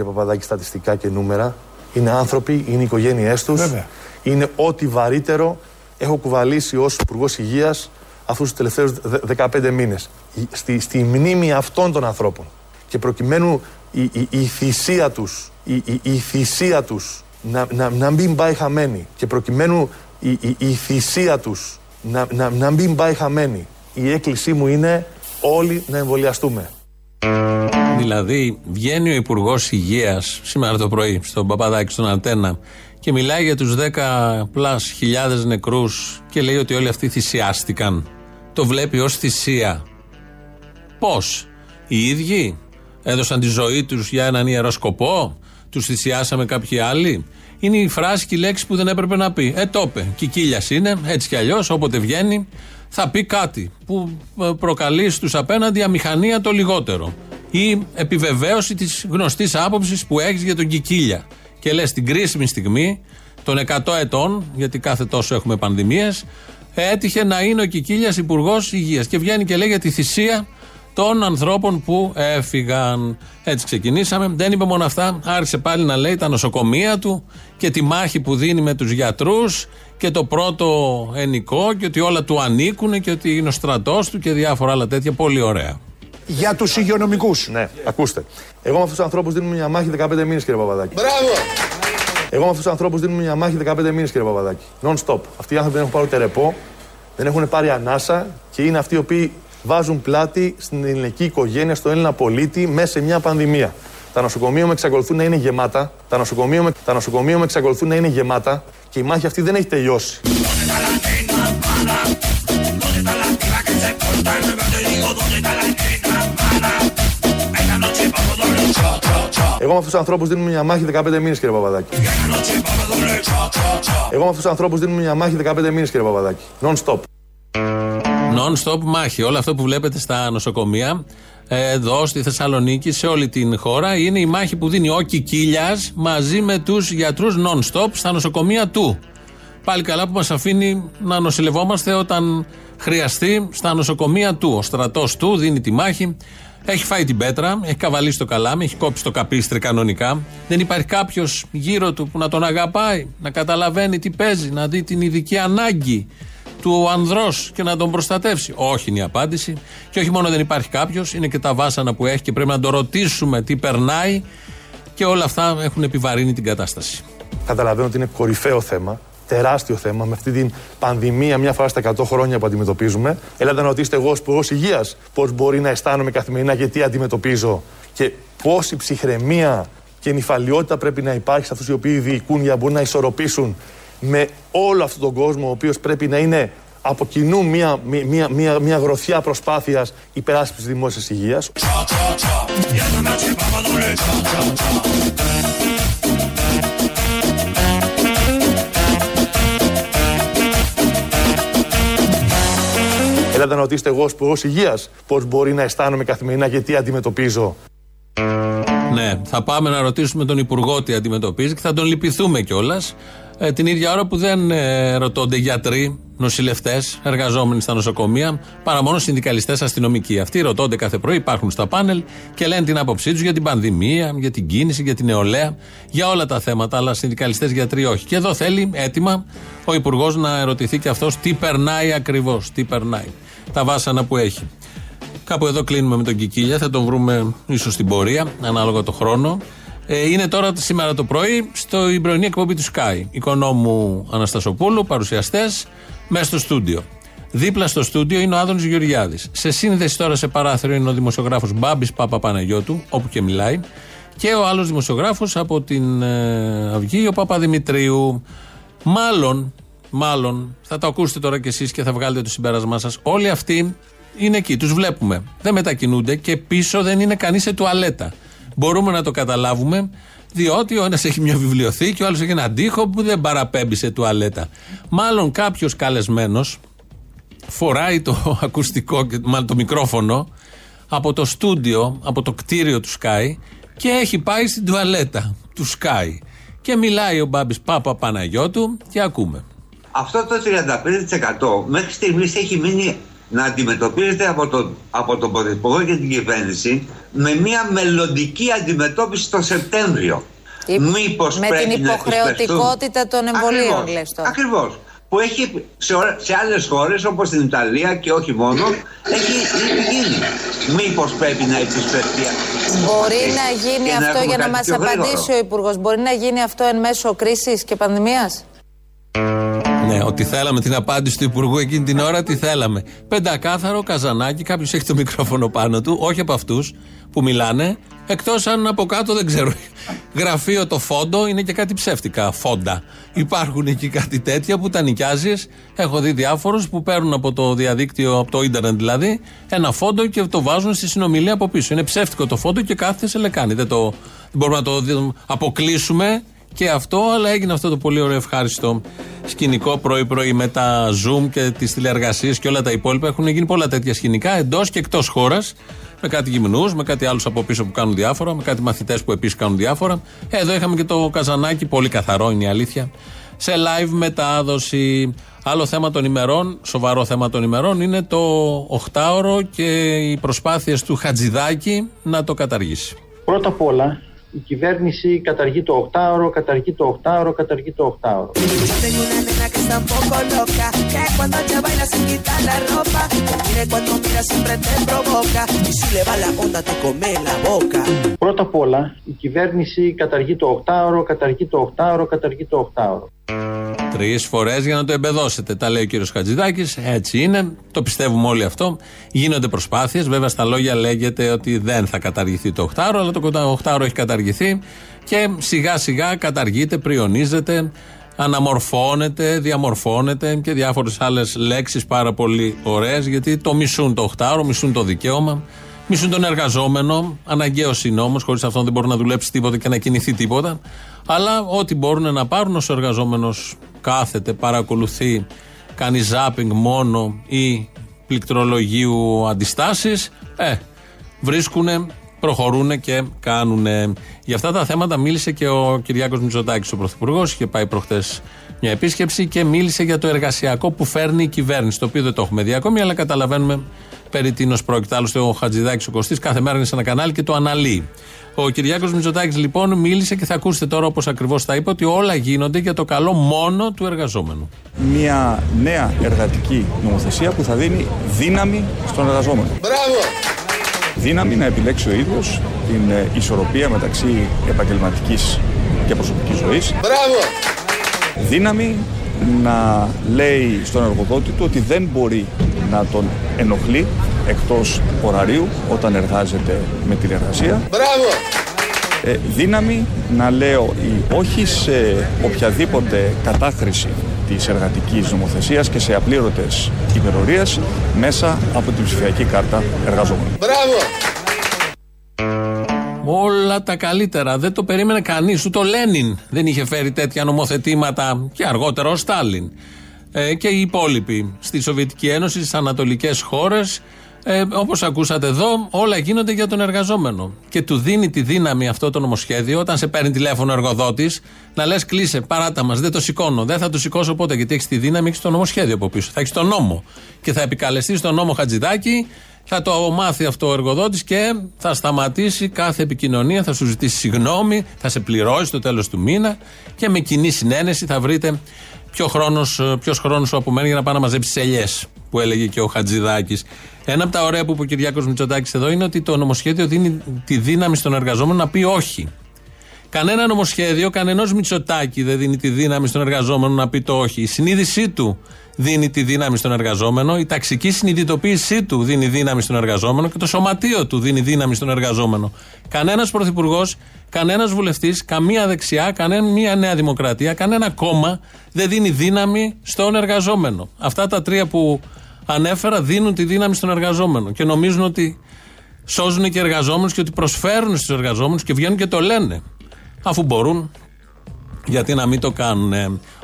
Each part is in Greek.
κύριε Παπαδάκη, στατιστικά και νούμερα. Είναι άνθρωποι, είναι οι οικογένειές τους. Είναι ό,τι βαρύτερο έχω κουβαλήσει ως Υπουργός Υγείας αυτούς τους τελευταίους 15 μήνες. Στη, στη μνήμη αυτών των ανθρώπων. Και προκειμένου η, η, η θυσία τους η, η, η θυσία τους να, να, να μην πάει χαμένη και προκειμένου η, η, η θυσία τους να, να, να μην πάει χαμένη η έκκλησή μου είναι όλοι να εμβολιαστούμε. Δηλαδή, βγαίνει ο Υπουργός Υγείας σήμερα το πρωί στον Παπαδάκη, στον Αντένα, και μιλάει για τους 10 πλάς χιλιάδες νεκρούς και λέει ότι όλοι αυτοί θυσιάστηκαν. Το βλέπει ως θυσία. Πώς, οι ίδιοι έδωσαν τη ζωή τους για έναν ιερό σκοπό, τους θυσιάσαμε κάποιοι άλλοι; Είναι η φράση και η λέξη που δεν έπρεπε να πει. Ε, το είπε. Κικίλια είναι, έτσι κι αλλιώς, όποτε βγαίνει, θα πει κάτι που ε, προκαλεί στους απέναντι αμηχανία το λιγότερο. Ή επιβεβαίωση της γνωστής άποψης που έχεις για τον Κικίλια. Και λες την κρίσιμη στιγμή των 100 ετών, γιατί κάθε τόσο έχουμε πανδημίες, έτυχε να είναι ο Κικίλιας Υπουργός Υγείας. Και βγαίνει και λέει για τη θυσία των ανθρώπων που έφυγαν. Έτσι ξεκινήσαμε. Δεν είπε μόνο αυτά. Άρχισε πάλι να λέει τα νοσοκομεία του και τη μάχη που δίνει με τους γιατρούς και το πρώτο ενικό και ότι όλα του ανήκουν και ότι είναι ο στρατός του και διάφορα άλλα τέτοια. Πολύ ωραία. Για τους υγειονομικούς. Ναι, ακούστε. Εγώ με αυτούς τους ανθρώπους δίνουμε μια μάχη 15 μήνες, κύριε Παπαδάκη. Μπράβο! Εγώ με αυτούς τους ανθρώπους δίνουμε μια μάχη 15 μήνες, κύριε Παπαδάκη. Non-stop. Αυτοί οι άνθρωποι δεν έχουν πάρει τερεπό, δεν έχουν πάρει ανάσα και είναι αυτοί οι οποίοι βάζουν πλάτη στην ελληνική οικογένεια, στον Έλληνα πολίτη, μέσα σε μια πανδημία. Τα νοσοκομεία με εξακολουθούν να είναι γεμάτα. Τα νοσοκομεία με, τα νοσοκομεία με εξακολουθούν να είναι γεμάτα και η μάχη αυτή δεν έχει τελειώσει. Εγώ με αυτούς τους ανθρώπους δίνουμε μια μάχη 15 μήνες, κύριε Παπαδάκη. Εγώ με αυτούς τους ανθρώπους δίνουμε μια μάχη 15 μήνες, κύριε Παπαδάκη. Non-stop. Non-stop μάχη. Όλο αυτό που βλέπετε στα νοσοκομεία, εδώ στη Θεσσαλονίκη, σε όλη την χώρα, είναι η μάχη που δίνει ο Κικίλιας μαζί με τους γιατρούς non-stop στα νοσοκομεία του. Πάλι καλά που μας αφήνει να νοσηλευόμαστε όταν χρειαστεί στα νοσοκομεία του. Ο στρατός του δίνει τη μάχη. Έχει φάει την πέτρα, έχει καβαλήσει το καλάμι, έχει κόψει το καπίστρι κανονικά. Δεν υπάρχει κάποιος γύρω του που να τον αγαπάει, να καταλαβαίνει τι παίζει, να δει την ειδική ανάγκη του ανδρός και να τον προστατεύσει. Όχι είναι η απάντηση. Και όχι μόνο δεν υπάρχει κάποιος, είναι και τα βάσανα που έχει και πρέπει να το ρωτήσουμε τι περνάει. Και όλα αυτά έχουν επιβαρύνει την κατάσταση. Καταλαβαίνω ότι είναι κορυφαίο θέμα τεράστιο θέμα με αυτή την πανδημία μια φορά στα 100 χρόνια που αντιμετωπίζουμε. Έλατε να ρωτήσετε εγώ ως Υπουργός Υγείας πώς μπορεί να αισθάνομαι καθημερινά γιατί αντιμετωπίζω και πόση ψυχραιμία και νυφαλιότητα πρέπει να υπάρχει σε αυτούς οι οποίοι διοικούν για να μπορούν να ισορροπήσουν με όλο αυτόν τον κόσμο, ο οποίος πρέπει να είναι από κοινού μια, μια, μια, μια γροθιά προσπάθειας υπεράσπισης δημόσιας υγείας. Θέλετε να ρωτήσετε εγώ ως Υπουργός Υγείας πώς μπορεί να αισθάνομαι καθημερινά και τι αντιμετωπίζω. Ναι, θα πάμε να ρωτήσουμε τον Υπουργό τι αντιμετωπίζει και θα τον λυπηθούμε κιόλας. Ε, την ίδια ώρα που δεν ε, ρωτώνται γιατροί, νοσηλευτές, εργαζόμενοι στα νοσοκομεία, παρά μόνο συνδικαλιστές αστυνομικοί. Αυτοί ρωτώνται κάθε πρωί, υπάρχουν στα πάνελ και λένε την άποψή τους για την πανδημία, για την κίνηση, για την νεολαία, για όλα τα θέματα. Αλλά συνδικαλιστές γιατροί όχι. Και εδώ θέλει έτοιμα ο Υπουργός να ερωτηθεί και αυτός τι περνάει ακριβώς, τι περνάει τα βάσανα που έχει. Κάπου εδώ κλείνουμε με τον Κικίλια, θα τον βρούμε ίσως στην πορεία, ανάλογα το χρόνο. Ε, είναι τώρα σήμερα το πρωί στο πρωινή εκπομπή του Sky. Οικονόμου Αναστασοπούλου, παρουσιαστές, μέσα στο στούντιο. Δίπλα στο στούντιο είναι ο Άδωνης Γεωργιάδης. Σε σύνδεση τώρα σε παράθυρο είναι ο δημοσιογράφος Μπάμπης Παπαπαναγιώτου, όπου και μιλάει. Και ο άλλος δημοσιογράφος από την ε, Αυγή, ο Παπαδημητρίου. Μάλλον μάλλον θα το ακούσετε τώρα κι εσείς και θα βγάλετε το συμπέρασμά σας. Όλοι αυτοί είναι εκεί, τους βλέπουμε. Δεν μετακινούνται και πίσω δεν είναι κανείς σε τουαλέτα. Μπορούμε να το καταλάβουμε, διότι ο ένας έχει μια βιβλιοθήκη, ο άλλος έχει ένα τοίχο που δεν παραπέμπει σε τουαλέτα. Μάλλον κάποιος καλεσμένος φοράει το ακουστικό, μάλλον το μικρόφωνο από το στούντιο, από το κτίριο του Sky και έχει πάει στην τουαλέτα του Sky. Και μιλάει ο Μπάμπης Πάπα Παναγιώτου και ακούμε αυτό το 35% μέχρι στιγμής έχει μείνει να αντιμετωπίζεται από τον, από τον Πρωθυπουργό και την κυβέρνηση με μια μελλοντική αντιμετώπιση το Σεπτέμβριο. Μήπως με την υποχρεωτικότητα των εμβολίων, λες τώρα. Ακριβώς. Που έχει σε, σε άλλες χώρες όπως στην Ιταλία και όχι μόνο έχει ήδη γίνει. Μήπως πρέπει να επισπευτεί Μπορεί να γίνει αυτό για να μας απαντήσει ο Υπουργός. Μπορεί να γίνει αυτό εν μέσω κρίσης και πανδημίας; Ναι, ότι θέλαμε την απάντηση του Υπουργού εκείνη την ώρα, τι θέλαμε. Πεντακάθαρο, καζανάκι, κάποιος έχει το μικρόφωνο πάνω του, όχι από αυτούς που μιλάνε, εκτός αν από κάτω δεν ξέρω. Γραφείο το φόντο είναι και κάτι ψεύτικα. Φόντα. Υπάρχουν εκεί κάτι τέτοια που τα νοικιάζεις. Έχω δει διάφορους που παίρνουν από το διαδίκτυο, από το ίντερνετ δηλαδή, ένα φόντο και το βάζουν στη συνομιλία από πίσω. Είναι ψεύτικο το φόντο και κάθεται σε λεκάνη. Δεν, το, δεν μπορούμε να το αποκλείσουμε και αυτό, αλλά έγινε αυτό το πολύ ωραίο ευχάριστο σκηνικό πρωί-πρωί με τα Zoom και τις τηλεεργασίες και όλα τα υπόλοιπα. Έχουν γίνει πολλά τέτοια σκηνικά εντός και εκτός χώρας. Με κάτι γυμνούς, με κάτι άλλους από πίσω που κάνουν διάφορα, με κάτι μαθητές που επίσης κάνουν διάφορα. Εδώ είχαμε και το καζανάκι, πολύ καθαρό είναι η αλήθεια. Σε live μετάδοση. Άλλο θέμα των ημερών, σοβαρό θέμα των ημερών, είναι το 8ωρο και οι προσπάθειες του Χατζηδάκη να το καταργήσει. Πρώτα απ' όλα, η κυβέρνηση καταργεί το 8ωρο, καταργεί το 8ωρο, καταργεί το 8ωρο. Πρώτα απ' όλα, η κυβέρνηση καταργεί το 8ωρο, καταργεί το 8ωρο, καταργεί το 8ωρο. Τρεις φορές για να το εμπεδώσετε. Τα λέει ο κύριος Χατζηδάκης. Έτσι είναι. Το πιστεύουμε όλοι αυτό. Γίνονται προσπάθειες. Βέβαια, στα λόγια λέγεται ότι δεν θα καταργηθεί το 8 αλλά το 8 έχει καταργηθεί. Και σιγά σιγά καταργείται, πριονίζεται, αναμορφώνεται, διαμορφώνεται και διάφορες άλλες λέξεις πάρα πολύ ωραίες γιατί το μισούν το 8 μισούν το δικαίωμα. Μισούν τον εργαζόμενο. Αναγκαίος είναι όμω, χωρίς αυτόν δεν μπορεί να δουλέψει τίποτα και να κινηθεί τίποτα. Αλλά ό,τι μπορούν να πάρουν όσο ο εργαζόμενος κάθεται, παρακολουθεί, κάνει ζάπινγκ μόνο ή πληκτρολογίου αντιστάσεις, ε, βρίσκουν, προχωρούν και κάνουν. Για αυτά τα θέματα μίλησε και ο Κυριάκος Μητσοτάκης, ο Πρωθυπουργός. Είχε πάει προχθέ μια επίσκεψη και μίλησε για το εργασιακό που φέρνει η κυβέρνηση. Το οποίο δεν το έχουμε δει ακόμη, αλλά καταλαβαίνουμε περί τίνος πρόκειται. Άλλωστε, ο Χατζηδάκης ο Κωστής κάθε μέρα είναι σε ένα κανάλι και το αναλύει. Ο Κυριάκος Μητσοτάκης λοιπόν μίλησε και θα ακούσετε τώρα όπως ακριβώς τα είπε ότι όλα γίνονται για το καλό μόνο του εργαζόμενου. Μια νέα εργατική νομοθεσία που θα δίνει δύναμη στον εργαζόμενο. Μπράβο! Δύναμη να επιλέξει ο ίδιος την ε, ισορροπία μεταξύ επαγγελματικής και προσωπικής ζωής. Μπράβο! Δύναμη να λέει στον εργοδότη του ότι δεν μπορεί να τον ενοχλεί εκτός ωραρίου όταν εργάζεται με την εργασία. Μπράβο! Ε, δύναμη να λέω όχι σε οποιαδήποτε κατάχρηση της εργατικής νομοθεσίας και σε απλήρωτες υπερορίες μέσα από την ψηφιακή κάρτα εργαζόμενων. Μπράβο! Όλα τα καλύτερα. Δεν το περίμενε κανείς. Ούτε ο Λένιν δεν είχε φέρει τέτοια νομοθετήματα και αργότερα ο Στάλιν. Ε, και οι υπόλοιποι στη Σοβιετική Ένωση, στις ανατολικές χώρες. Ε, Όπως ακούσατε εδώ, όλα γίνονται για τον εργαζόμενο. Και του δίνει τη δύναμη αυτό το νομοσχέδιο, όταν σε παίρνει τηλέφωνο ο εργοδότης, να λες: Κλείσε, παράτα μας, δεν το σηκώνω. Δεν θα το σηκώσω ποτέ, γιατί έχεις τη δύναμη, έχεις το νομοσχέδιο από πίσω. Θα έχεις τον νόμο. Και θα επικαλεστείς τον νόμο Χατζηδάκη θα το μάθει αυτό ο εργοδότης και θα σταματήσει κάθε επικοινωνία, θα σου ζητήσει συγγνώμη, θα σε πληρώσει το τέλος του μήνα και με κοινή συνένεση θα βρείτε ποιο χρόνος, ποιος χρόνος σου απομένει για να πάει να μαζέψεις ελιές, που έλεγε και ο Χατζηδάκης. Ένα από τα ωραία που είπε ο Κυριάκος Μητσοτάκης εδώ είναι ότι το νομοσχέδιο δίνει τη δύναμη στον εργαζόμενο να πει όχι. Κανένα νομοσχέδιο, κανένα Μητσοτάκη δεν δίνει τη δύναμη στον εργαζόμενο να πει το όχι. Η συνείδησή του δίνει τη δύναμη στον εργαζόμενο, η ταξική συνειδητοποίησή του δίνει δύναμη στον εργαζόμενο και το σωματείο του δίνει δύναμη στον εργαζόμενο. Κανένας πρωθυπουργός, κανένας βουλευτής, καμία δεξιά, κανένα νέα δημοκρατία, κανένα κόμμα δεν δίνει δύναμη στον εργαζόμενο. Αυτά τα τρία που ανέφερα δίνουν τη δύναμη στον εργαζόμενο και νομίζουν ότι σώζουν και εργαζόμενους και ότι προσφέρουν στους εργαζόμενους και βγαίνουν και το λένε. Αφού μπορούν, γιατί να μην το κάνουν.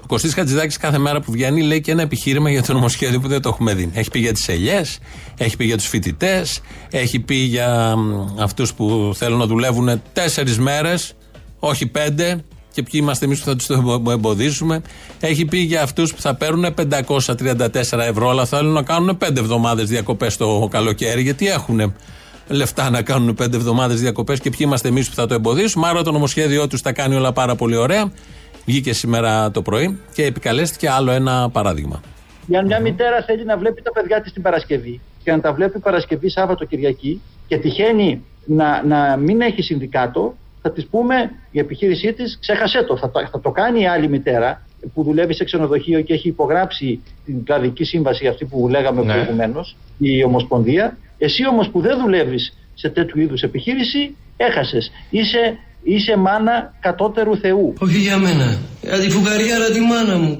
Ο Κωστής Χατζηδάκης κάθε μέρα που βγαίνει λέει και ένα επιχείρημα για το νομοσχέδιο που δεν το έχουμε δει. Έχει πει για τις ελιές, έχει πει για τους φοιτητές, έχει πει για αυτούς που θέλουν να δουλεύουν τέσσερις μέρες, όχι πέντε, και ποιοι είμαστε εμείς που θα τους το εμποδίσουμε. Έχει πει για αυτούς που θα παίρνουν 534 ευρώ, αλλά θέλουν να κάνουν 5 εβδομάδες διακοπές το καλοκαίρι, γιατί έχουν λεφτά να κάνουν 5 εβδομάδες διακοπές και ποιοι είμαστε εμείς που θα το εμποδίσουμε. Άρα το νομοσχέδιό τους τα κάνει όλα πάρα πολύ ωραία. Βγήκε σήμερα το πρωί και επικαλέστηκε άλλο ένα παράδειγμα. Για μια μητέρα θέλει να βλέπει τα παιδιά της την Παρασκευή και να τα βλέπει Παρασκευή, Σάββατο, Κυριακή και τυχαίνει να, να μην έχει συνδικάτο, θα της πούμε η επιχείρησή της, ξέχασε το. Θα, θα το κάνει η άλλη μητέρα που δουλεύει σε ξενοδοχείο και έχει υπογράψει την κλαδική σύμβαση αυτή που λέγαμε ναι. προηγουμένως, η Ομοσπονδία. Εσύ όμως που δεν δουλεύεις σε τέτοιου είδους επιχείρηση, έχασες. Είσαι, είσαι μάνα κατώτερου Θεού. Όχι για μένα. Για τη φουγγαριάρα τη μάνα μου.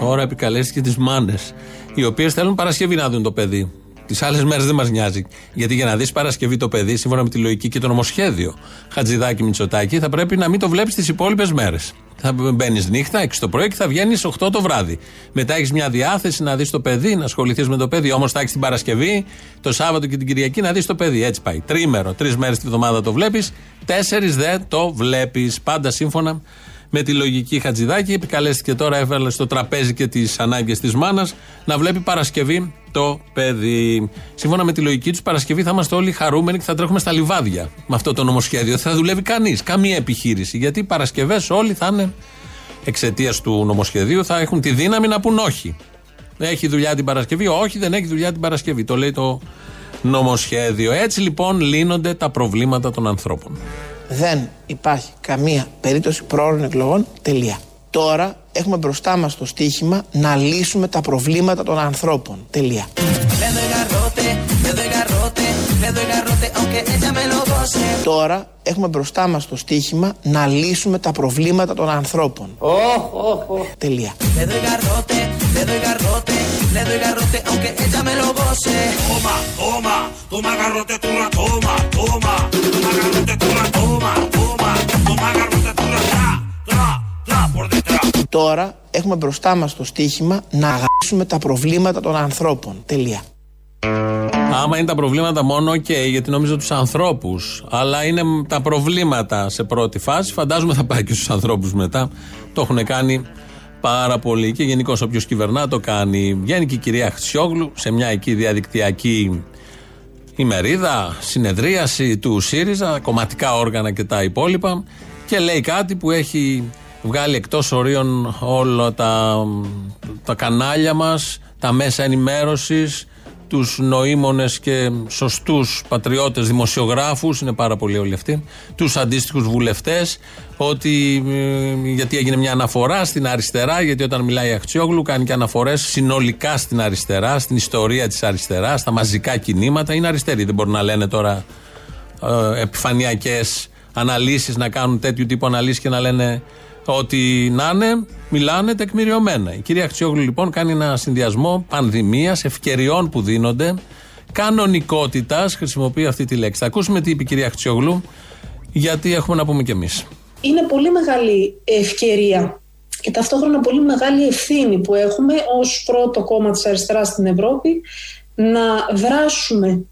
Τώρα επικαλέστηκε τις μάνε, οι οποίες θέλουν Παρασκευή να δουν το παιδί. Τις άλλες μέρες δεν μας νοιάζει. Γιατί για να δεις Παρασκευή το παιδί, σύμφωνα με τη λογική και το νομοσχέδιο Χατζηδάκι Μητσοτάκη, θα πρέπει να μην το βλέπεις τις υπόλοιπες μέρες. Θα μπαίνεις νύχτα, 6 το πρωί και θα βγαίνεις 8 το βράδυ. Μετά έχεις μια διάθεση να δεις το παιδί, να ασχοληθείς με το παιδί. Όμως θα έχεις την Παρασκευή, το Σάββατο και την Κυριακή να δεις το παιδί. Έτσι πάει. Τρίμερο, τρεις μέρες τη βδομάδα το βλέπεις, τέσσερις δεν το βλέπεις. Πάντα σύμφωνα με τη λογική Χατζηδάκη. Επικαλέστηκε τώρα, έβαλε στο τραπέζι και τις ανάγκες της μάνας να βλέπει Παρασκευή το παιδί. Σύμφωνα με τη λογική τους, Παρασκευή θα είμαστε όλοι χαρούμενοι και θα τρέχουμε στα λιβάδια με αυτό το νομοσχέδιο. Θα δουλεύει κανείς, καμία επιχείρηση. Γιατί οι Παρασκευές όλοι θα είναι εξαιτίας του νομοσχεδίου, θα έχουν τη δύναμη να πούν όχι. Έχει δουλειά την Παρασκευή, όχι, δεν έχει δουλειά την Παρασκευή. Το λέει το νομοσχέδιο. Έτσι λοιπόν λύνονται τα προβλήματα των ανθρώπων δεν υπάρχει καμία περίπτωση πρόωρων εκλογών. Τελεία. Τώρα έχουμε μπροστά μας το στίχημα να λύσουμε τα προβλήματα των ανθρώπων. Τελεία. Τώρα έχουμε μπροστά μας το στίχημα να λύσουμε τα προβλήματα των ανθρώπων. Oh, oh, oh. Τελεία. Τώρα έχουμε μπροστά μας το στίχημα να αγάσουμε τα προβλήματα των ανθρώπων. Τελεία. Άμα είναι τα προβλήματα μόνο, οκ, okay, γιατί νομίζω τους ανθρώπους. Αλλά είναι τα προβλήματα σε πρώτη φάση. Φαντάζομαι θα πάει και στους ανθρώπους μετά. Το έχουν κάνει πάρα πολύ. Και γενικώς όποιος κυβερνά το κάνει. Βγαίνει και η κυρία Χρυσιόγλου σε μια εκεί διαδικτυακή ημερίδα, συνεδρίαση του ΣΥΡΙΖΑ, κομματικά όργανα και τα υπόλοιπα. Και λέει κάτι που έχει βγάλει εκτός ορίων όλα τα, τα κανάλια μας, τα μέσα ενημέρωσης τους νοήμονες και σωστούς πατριώτες δημοσιογράφους, είναι πάρα πολλοί όλοι αυτοί, τους αντίστοιχους βουλευτές, ότι ε, γιατί έγινε μια αναφορά στην αριστερά, γιατί όταν μιλάει η Αχτσιόγλου κάνει και αναφορές συνολικά στην αριστερά, στην ιστορία της αριστεράς, στα μαζικά κινήματα. Είναι αριστεροί, δεν μπορούν να λένε τώρα ε, επιφανειακές αναλύσεις, να κάνουν τέτοιου τύπου αναλύσεις και να λένε Ό,τι να είναι, μιλάνε τεκμηριωμένα. Η κυρία Χτσιόγλου λοιπόν κάνει ένα συνδυασμό πανδημίας, ευκαιριών που δίνονται, κανονικότητας, χρησιμοποιεί αυτή τη λέξη. Θα ακούσουμε τι είπε η κυρία Χτσιόγλου, γιατί έχουμε να πούμε κι εμείς. Είναι πολύ μεγάλη ευκαιρία και ταυτόχρονα πολύ μεγάλη ευθύνη που έχουμε ως πρώτο κόμμα της αριστεράς στην Ευρώπη να δράσουμε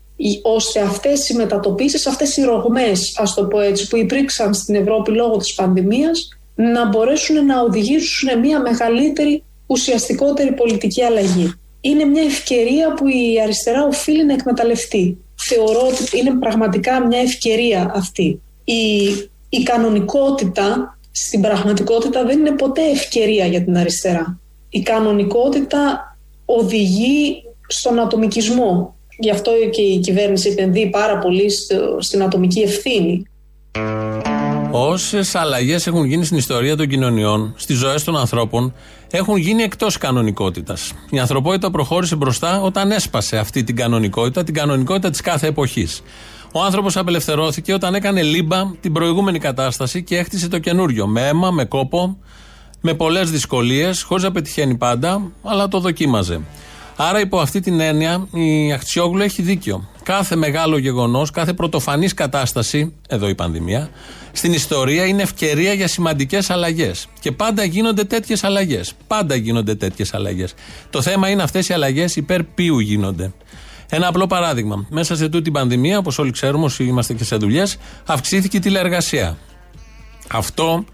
ώστε αυτές οι μετατοπίσεις, αυτές οι ρογμές, ας το πω έτσι, που υπήρξαν στην Ευρώπη λόγω της πανδημίας να μπορέσουν να οδηγήσουν μια μεγαλύτερη, ουσιαστικότερη πολιτική αλλαγή. Είναι μια ευκαιρία που η αριστερά οφείλει να εκμεταλλευτεί. Θεωρώ ότι είναι πραγματικά μια ευκαιρία αυτή. Η, η κανονικότητα στην πραγματικότητα δεν είναι ποτέ ευκαιρία για την αριστερά. Η κανονικότητα οδηγεί στον ατομικισμό. Γι' αυτό και η κυβέρνηση επενδύει πάρα πολύ στην ατομική ευθύνη. Όσες αλλαγές έχουν γίνει στην ιστορία των κοινωνιών, στις ζωές των ανθρώπων, έχουν γίνει εκτός κανονικότητας. Η ανθρωπότητα προχώρησε μπροστά όταν έσπασε αυτή την κανονικότητα, την κανονικότητα της κάθε εποχής. Ο άνθρωπος απελευθερώθηκε όταν έκανε λίμπα την προηγούμενη κατάσταση και έχτισε το καινούριο. Με αίμα, με κόπο, με πολλές δυσκολίες, χωρίς να πετυχαίνει πάντα, αλλά το δοκίμαζε. Άρα, υπό αυτή την έννοια, η Αχτσιόγλου έχει δίκιο. Κάθε μεγάλο γεγονός, κάθε πρωτοφανής κατάσταση, εδώ η πανδημία, στην ιστορία είναι ευκαιρία για σημαντικές αλλαγές. Και πάντα γίνονται τέτοιες αλλαγές. Πάντα γίνονται τέτοιες αλλαγές. Το θέμα είναι αυτές οι αλλαγές υπέρ ποιου γίνονται. Ένα απλό παράδειγμα. Μέσα σε τούτη την πανδημία, όπως όλοι ξέρουμε, όσοι είμαστε και σε δουλειές, αυξήθηκε η τηλεεργασία. Αυτό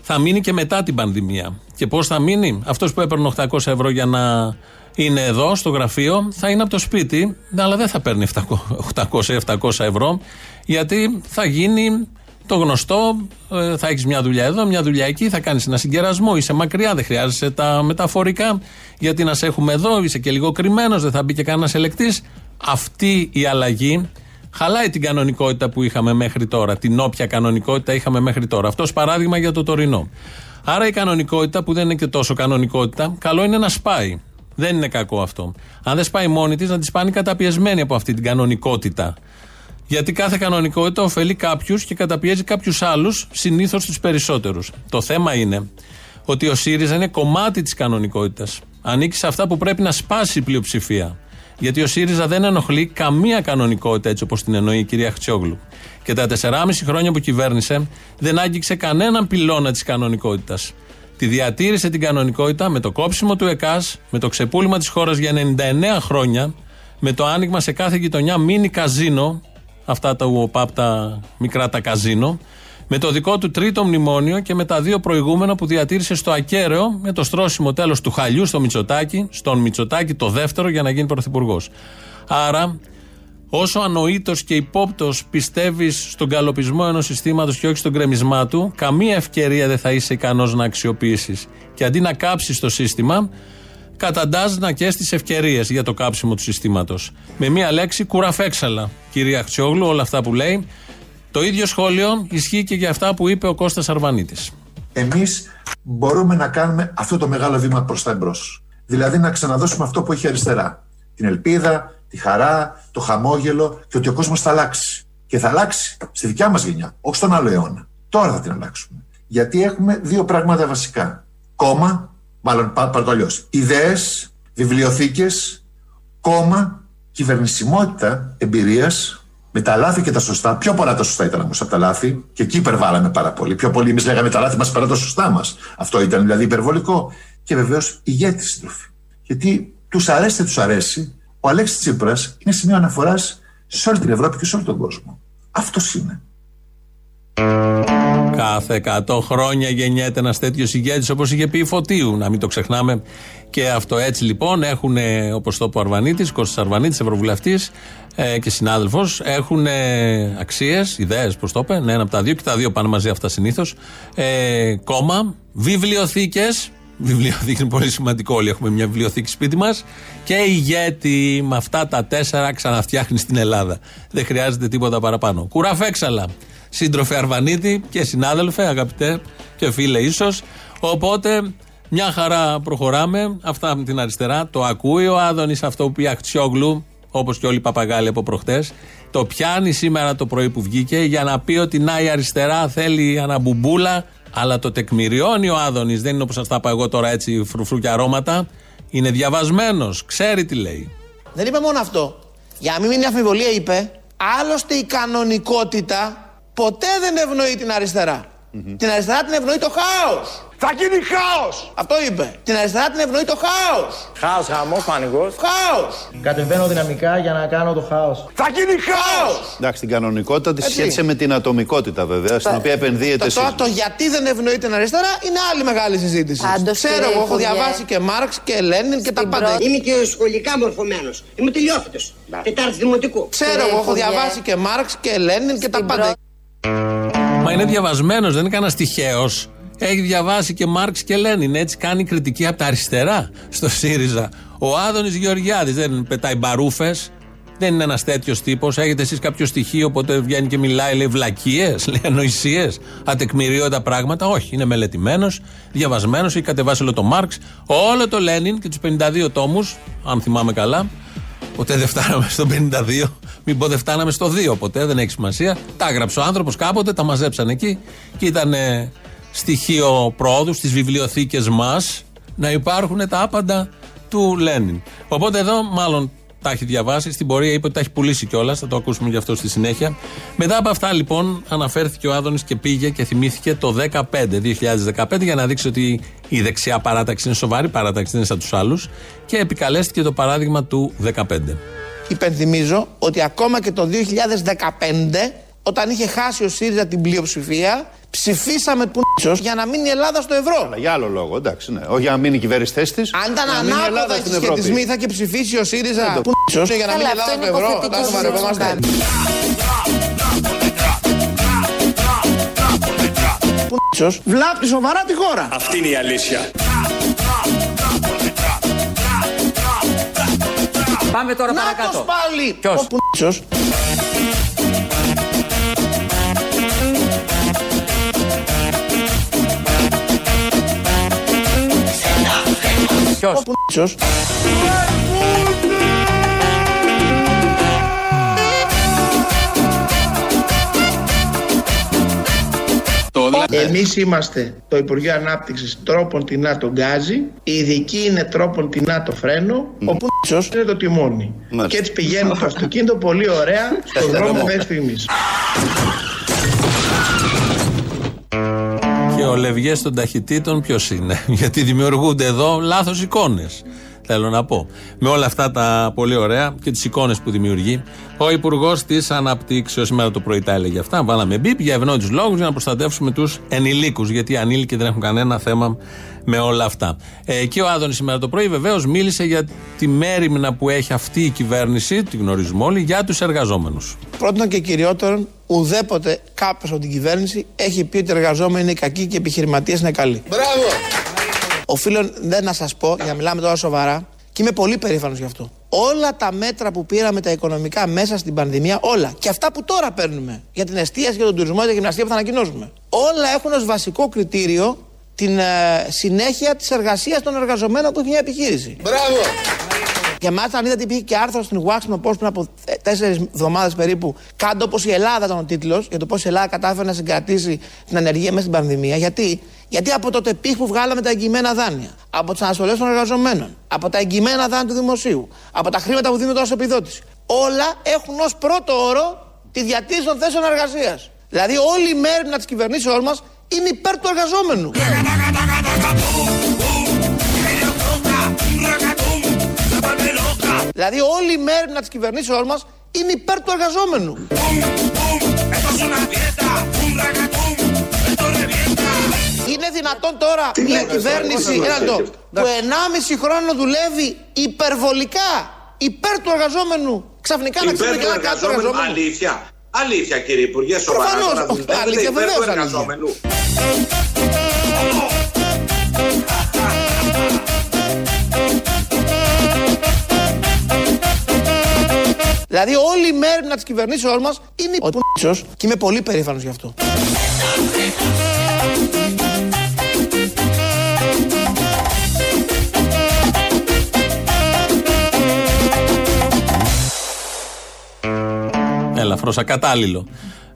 θα μείνει και μετά την πανδημία. Και πώς θα μείνει, αυτός που έπαιρνε 800 ευρώ για να είναι εδώ στο γραφείο, θα είναι από το σπίτι, αλλά δεν θα παίρνει 800-700 ευρώ, γιατί θα γίνει το γνωστό, ε, θα έχεις μια δουλειά εδώ, μια δουλειά εκεί, θα κάνεις ένα συγκερασμό, είσαι μακριά, δεν χρειάζεσαι τα μεταφορικά, γιατί να σε έχουμε εδώ, είσαι και λίγο κρυμμένος, δεν θα μπει και κανένας ελεκτής. Αυτή η αλλαγή χαλάει την κανονικότητα που είχαμε μέχρι τώρα, την όποια κανονικότητα είχαμε μέχρι τώρα. Αυτός παράδειγμα για το τωρινό. Άρα η κανονικότητα που δεν είναι και τόσο κανονικότητα, καλό είναι να σπάει. Δεν είναι κακό αυτό. Αν δεν σπάει μόνη της, να της σπάνει καταπιεσμένη από αυτή την κανονικότητα. Γιατί κάθε κανονικότητα ωφελεί κάποιους και καταπιέζει κάποιους άλλους, συνήθως τους περισσότερους. Το θέμα είναι ότι ο ΣΥΡΙΖΑ είναι κομμάτι της κανονικότητας. Ανήκει σε αυτά που πρέπει να σπάσει η πλειοψηφία. Γιατί ο ΣΥΡΙΖΑ δεν ενοχλεί καμία κανονικότητα έτσι όπως την εννοεί η κυρία Χτσιόγλου. Και τα 4,5 χρόνια που κυβέρνησε δεν άγγιξε κανέναν πυλώνα της κανονικότητας. Τη διατήρησε την κανονικότητα με το κόψιμο του ΕΚΑΣ, με το ξεπούλημα της χώρας για 99 χρόνια, με το άνοιγμα σε κάθε γειτονιά μίνι καζίνο, αυτά τα ΟΠΑΠ τα μικρά τα καζίνο, με το δικό του τρίτο μνημόνιο και με τα δύο προηγούμενα που διατήρησε στο ακέραιο με το στρώσιμο τέλος του χαλιού στο Μητσοτάκι, στον Μητσοτάκι το δεύτερο για να γίνει πρωθυπουργός. Άρα, όσο ανοήτο και υπόπτο πιστεύεις στον καλοπισμό ενός συστήματος και όχι στον κρεμισμά του, καμία ευκαιρία δεν θα είσαι ικανός να αξιοποιήσεις. Και αντί να κάψεις το σύστημα, καταντάς να και τι ευκαιρίες για το κάψιμο του συστήματος. Με μία λέξη, κουραφέξαλα, κυρία Χτσιόγλου, όλα αυτά που λέει. Το ίδιο σχόλιο ισχύει και για αυτά που είπε ο Κώστας Αρβανίτης. Εμείς μπορούμε να κάνουμε αυτό το μεγάλο βήμα προς τα εμπρός. Δηλαδή να ξαναδώσουμε αυτό που έχει αριστερά. Την ελπίδα, τη χαρά, το χαμόγελο και ότι ο κόσμος θα αλλάξει. Και θα αλλάξει στη δικιά μας γενιά, όχι στον άλλο αιώνα. Τώρα θα την αλλάξουμε. Γιατί έχουμε δύο πράγματα βασικά. Κόμμα, μάλλον πάρω το αλλιώς, ιδέες, βιβλιοθήκες, κόμμα, κυβερνησιμότητα εμπειρίας με τα λάθη και τα σωστά. Πιο πολλά τα σωστά ήταν όμως από τα λάθη και εκεί υπερβάλαμε πάρα πολύ. Πιο πολύ εμείς λέγαμε τα λάθη μας παρά τα σωστά μας. Αυτό ήταν δηλαδή υπερβολικό. Και βεβαίως ηγέτης συντροφή. Γιατί τους αρέσει, τους αρέσει. Ο Αλέξης Τσίπρας είναι σημείο αναφοράς σε όλη την Ευρώπη και σε όλο τον κόσμο. Αυτός είναι. Κάθε 100 χρόνια γεννιέται ένας τέτοιος ηγέτης όπως είχε πει η Φωτίου. Να μην το ξεχνάμε και αυτό. Έτσι λοιπόν έχουν, όπως το είπε ο Αρβανίτης, Κώστας Αρβανίτης, Ευρωβουλευτής ε, και συνάδελφος, έχουν αξίες, ιδέες, πώς το είπε, ναι, ένα από τα δύο και τα δύο πάνε μαζί αυτά συνήθως. Ε, κόμμα, βιβλιοθήκες. Βιβλιοθήκη είναι πολύ σημαντικό. Όλοι έχουμε μια βιβλιοθήκη σπίτι μας. Και ηγέτη με αυτά τα τέσσερα ξαναφτιάχνει στην Ελλάδα. Δεν χρειάζεται τίποτα παραπάνω. Κουραφέξαλα σύντροφε Αρβανίτη και συνάδελφε, αγαπητέ και φίλε ίσως. Οπότε μια χαρά προχωράμε. Αυτά με την αριστερά. Το ακούει ο Άδωνης αυτό που πει Αχτσιόγλου, όπως και όλοι οι παπαγάλοι από προχτές. Το πιάνει σήμερα το πρωί που βγήκε για να πει ότι να η αριστερά θέλει αναμπουμπούλα, αλλά το τεκμηριώνει ο Άδωνης. Δεν είναι όπως σας τα είπα εγώ τώρα έτσι φρουφρού και αρώματα. Είναι διαβασμένος, ξέρει τι λέει. Δεν είπε μόνο αυτό. Για να μην μείνει αφιβολία, είπε, άλλωστε η κανονικότητα ποτέ δεν ευνοεί την αριστερά. Την αριστερά την ευνοεί το χάος. Θα γίνει χάος! Αυτό είπε. Την αριστερά την ευνοεί το χάος. Χάος, χαμός, πανικός. Χάος. Κατεβαίνω δυναμικά για να κάνω το χάος. Θα γίνει χάος! Εντάξει, την κανονικότητα τη σχέση με την ατομικότητα βέβαια, στην οποία επενδύεται. Το, το, το, γιατί δεν ευνοεί την αριστερά είναι άλλη μεγάλη συζήτηση. Άντως, Ξέρω, εγώ έχω διαβάσει και Μάρξ και Λένιν και τα πάντα. Είμαι και σχολικά μορφωμένος. Είμαι τελειόφυτος. Τετάρτη δημοτικού. Ξέρω, εγώ έχω διαβάσει και Μάρξ και Λένιν και τα πάντα. Μα είναι διαβασμένος, δεν είναι κανένας τυχαίος. Έχει διαβάσει και Μάρξ και Λένιν. Έτσι κάνει κριτική από τα αριστερά στο ΣΥΡΙΖΑ. Ο Άδωνης Γεωργιάδης δεν πετάει μπαρούφες. Δεν είναι ένας τέτοιος τύπος. Έχετε εσείς κάποιο στοιχείο, οπότε βγαίνει και μιλάει, λέει βλακίες, λέει ανοησίες, ατεκμηριώτα πράγματα. Όχι, είναι μελετημένος, διαβασμένος, έχει κατεβάσει όλο το Μάρξ, όλο το Λένιν και τους 52 τόμους, αν θυμάμαι καλά. Ποτέ δεν φτάναμε στο 52. Μην πω δεν φτάναμε στο 2 ποτέ, δεν έχει σημασία. Τα έγραψε ο άνθρωπος κάποτε, τα μαζέψαν εκεί και ήταν στοιχείο πρόοδου στις βιβλιοθήκες μας να υπάρχουν τα άπαντα του Λένιν. Οπότε εδώ, μάλλον τα έχει διαβάσει. Στην πορεία είπε ότι τα έχει πουλήσει κιόλας. Θα το ακούσουμε γι' αυτό στη συνέχεια. Μετά από αυτά, λοιπόν, αναφέρθηκε ο Άδωνης και πήγε και θυμήθηκε το 2015, 2015 για να δείξει ότι η δεξιά παράταξη είναι σοβαρή παράταξη, δεν είναι σαν τους άλλους. Και επικαλέστηκε το παράδειγμα του 2015. Υπενθυμίζω ότι ακόμα και το 2015 Όταν είχε χάσει ο ΣΥΡΙΖΑ την πλειοψηφία, ψηφίσαμε πουνίτσο για να μείνει η Ελλάδα στο ευρώ. Αλλά για άλλο λόγο, εντάξει, ναι. Όχι για να μείνει η κυβέρνηση θέση τη. Αν ήταν ανάποδα οι συσχετισμοί, θα και ψηφίσει ο ΣΥΡΙΖΑ πουνίτσο για να μείνει η Ελλάδα στο ευρώ. Θα το βαρευόμαστε. Πουνίτσο βλάπτει σοβαρά τη χώρα. Αυτή είναι η αλήθεια. Πάμε τώρα Να παρακάτω. το πάλι. Ποιος; Ο πουνίτσος. Ποιος; Ο πουνίτσος. Εμείς είμαστε το Υπουργείο Ανάπτυξης τρόπον τεινά τον γκάζι, η ειδική είναι τρόπον τεινά το φρένο, ο πουνίτσος είναι το τιμόνι. Και έτσι πηγαίνει το αυτοκίνητο πολύ ωραία στον δρόμο μέχρι στιγμής. Ο Λευγές των ταχυτήτων ποιος είναι; Γιατί δημιουργούνται εδώ λάθος εικόνες. Θέλω να πω. Με όλα αυτά τα πολύ ωραία και τις εικόνες που δημιουργεί, ο Υπουργός της Αναπτύξεως σήμερα το πρωί τα έλεγε αυτά. Βάλαμε μπίπ για ευνόητους λόγους για να προστατεύσουμε τους ενηλίκους. Γιατί οι ανήλικοι δεν έχουν κανένα θέμα με όλα αυτά. Ε, και ο Άδωνης σήμερα το πρωί βεβαίως μίλησε για τη μέρημνα που έχει αυτή η κυβέρνηση, τη γνωρίζουμε όλοι, για τους εργαζόμενους. Πρώτον και κυριότερον, ουδέποτε κάποιος από την κυβέρνηση έχει πει ότι οι εργαζόμενοι είναι κακοί και οι επιχειρηματίες είναι καλοί. Μπράβο! Οφείλω δεν να σας πω, για να μιλάμε τώρα σοβαρά, και είμαι πολύ περήφανος γι' αυτό. Όλα τα μέτρα που πήραμε τα οικονομικά μέσα στην πανδημία, όλα. Και αυτά που τώρα παίρνουμε για την εστίαση, για τον τουρισμό, για την γυμναστία που θα ανακοινώσουμε. Όλα έχουν ως βασικό κριτήριο την ε, συνέχεια της εργασίας των εργαζομένων που έχει μια επιχείρηση. Μπράβο! Για μάλιστα, αν είδατε, υπήρχε και άρθρο στην Washington Post πριν από τέσσερις εβδομάδες περίπου, κάτω όπως η Ελλάδα ήταν ο τίτλος, για το πώς η Ελλάδα κατάφερε να συγκρατήσει την ανεργία μέσα στην πανδημία. Γιατί, Γιατί από το τεπίχ που βγάλαμε τα εγγυημένα δάνεια, από τις αναστολές των εργαζομένων, από τα εγγυημένα δάνεια του δημοσίου, από τα χρήματα που δίνουν τώρα σε επιδότηση, όλα έχουν ως πρώτο όρο τη διατήρηση των θέσεων εργασίας. Δηλαδή, όλη η μέρημνα της κυβερνήσεώς μας είναι υπέρ του εργαζόμενου. Δηλαδή όλη η μέρημνα της κυβερνήσεώς μας είναι υπέρ του εργαζόμενου. Είναι δυνατόν τώρα μια κυβέρνηση ένα λεπτό, που 1,5 χρόνο δουλεύει υπερβολικά υπέρ του εργαζόμενου ξαφνικά να Υπέρ ξέρει του και να κάνει το εργαζόμενου. εργαζόμενο. Αλήθεια. Αλήθεια κύριε Υπουργέ, σοβαρά Προφανώς, τώρα όχι, δουλεύετε αλήθεια, υπέρ του βεβαίως αλήθεια. Δηλαδή όλη η μέρημνα της κυβερνήσεώς μας είναι ο πουνίτσος και είμαι πολύ περήφανος γι' αυτό. Ελαφρώ ακατάλληλο.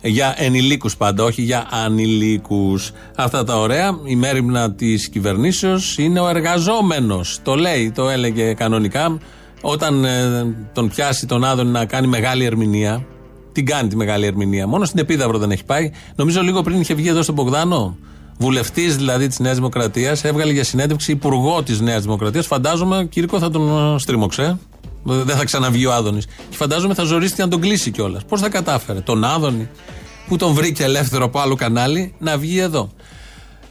Για ενηλίκους πάντα, όχι για ανηλίκους. Αυτά τα ωραία. Η μέρημνα της κυβερνήσεως είναι ο εργαζόμενος. Το λέει, το έλεγε κανονικά. Όταν ε, τον πιάσει τον Άδωνη να κάνει μεγάλη ερμηνεία, την κάνει τη μεγάλη ερμηνεία. Μόνο στην Επίδαυρο δεν έχει πάει. Νομίζω λίγο πριν είχε βγει εδώ στον Μπογδάνο. Βουλευτής δηλαδή της Νέας Δημοκρατίας, έβγαλε για συνέντευξη υπουργό της Νέας Δημοκρατίας. Φαντάζομαι, Κύρκο, θα τον ε, στρίμωξε. Δεν θα ξαναβγεί ο Άδωνης. Και φαντάζομαι θα ζωρίστηκε να τον κλείσει κιόλας. Πώς θα κατάφερε τον Άδωνη, που τον βρήκε ελεύθερο από άλλο κανάλι, να βγει εδώ.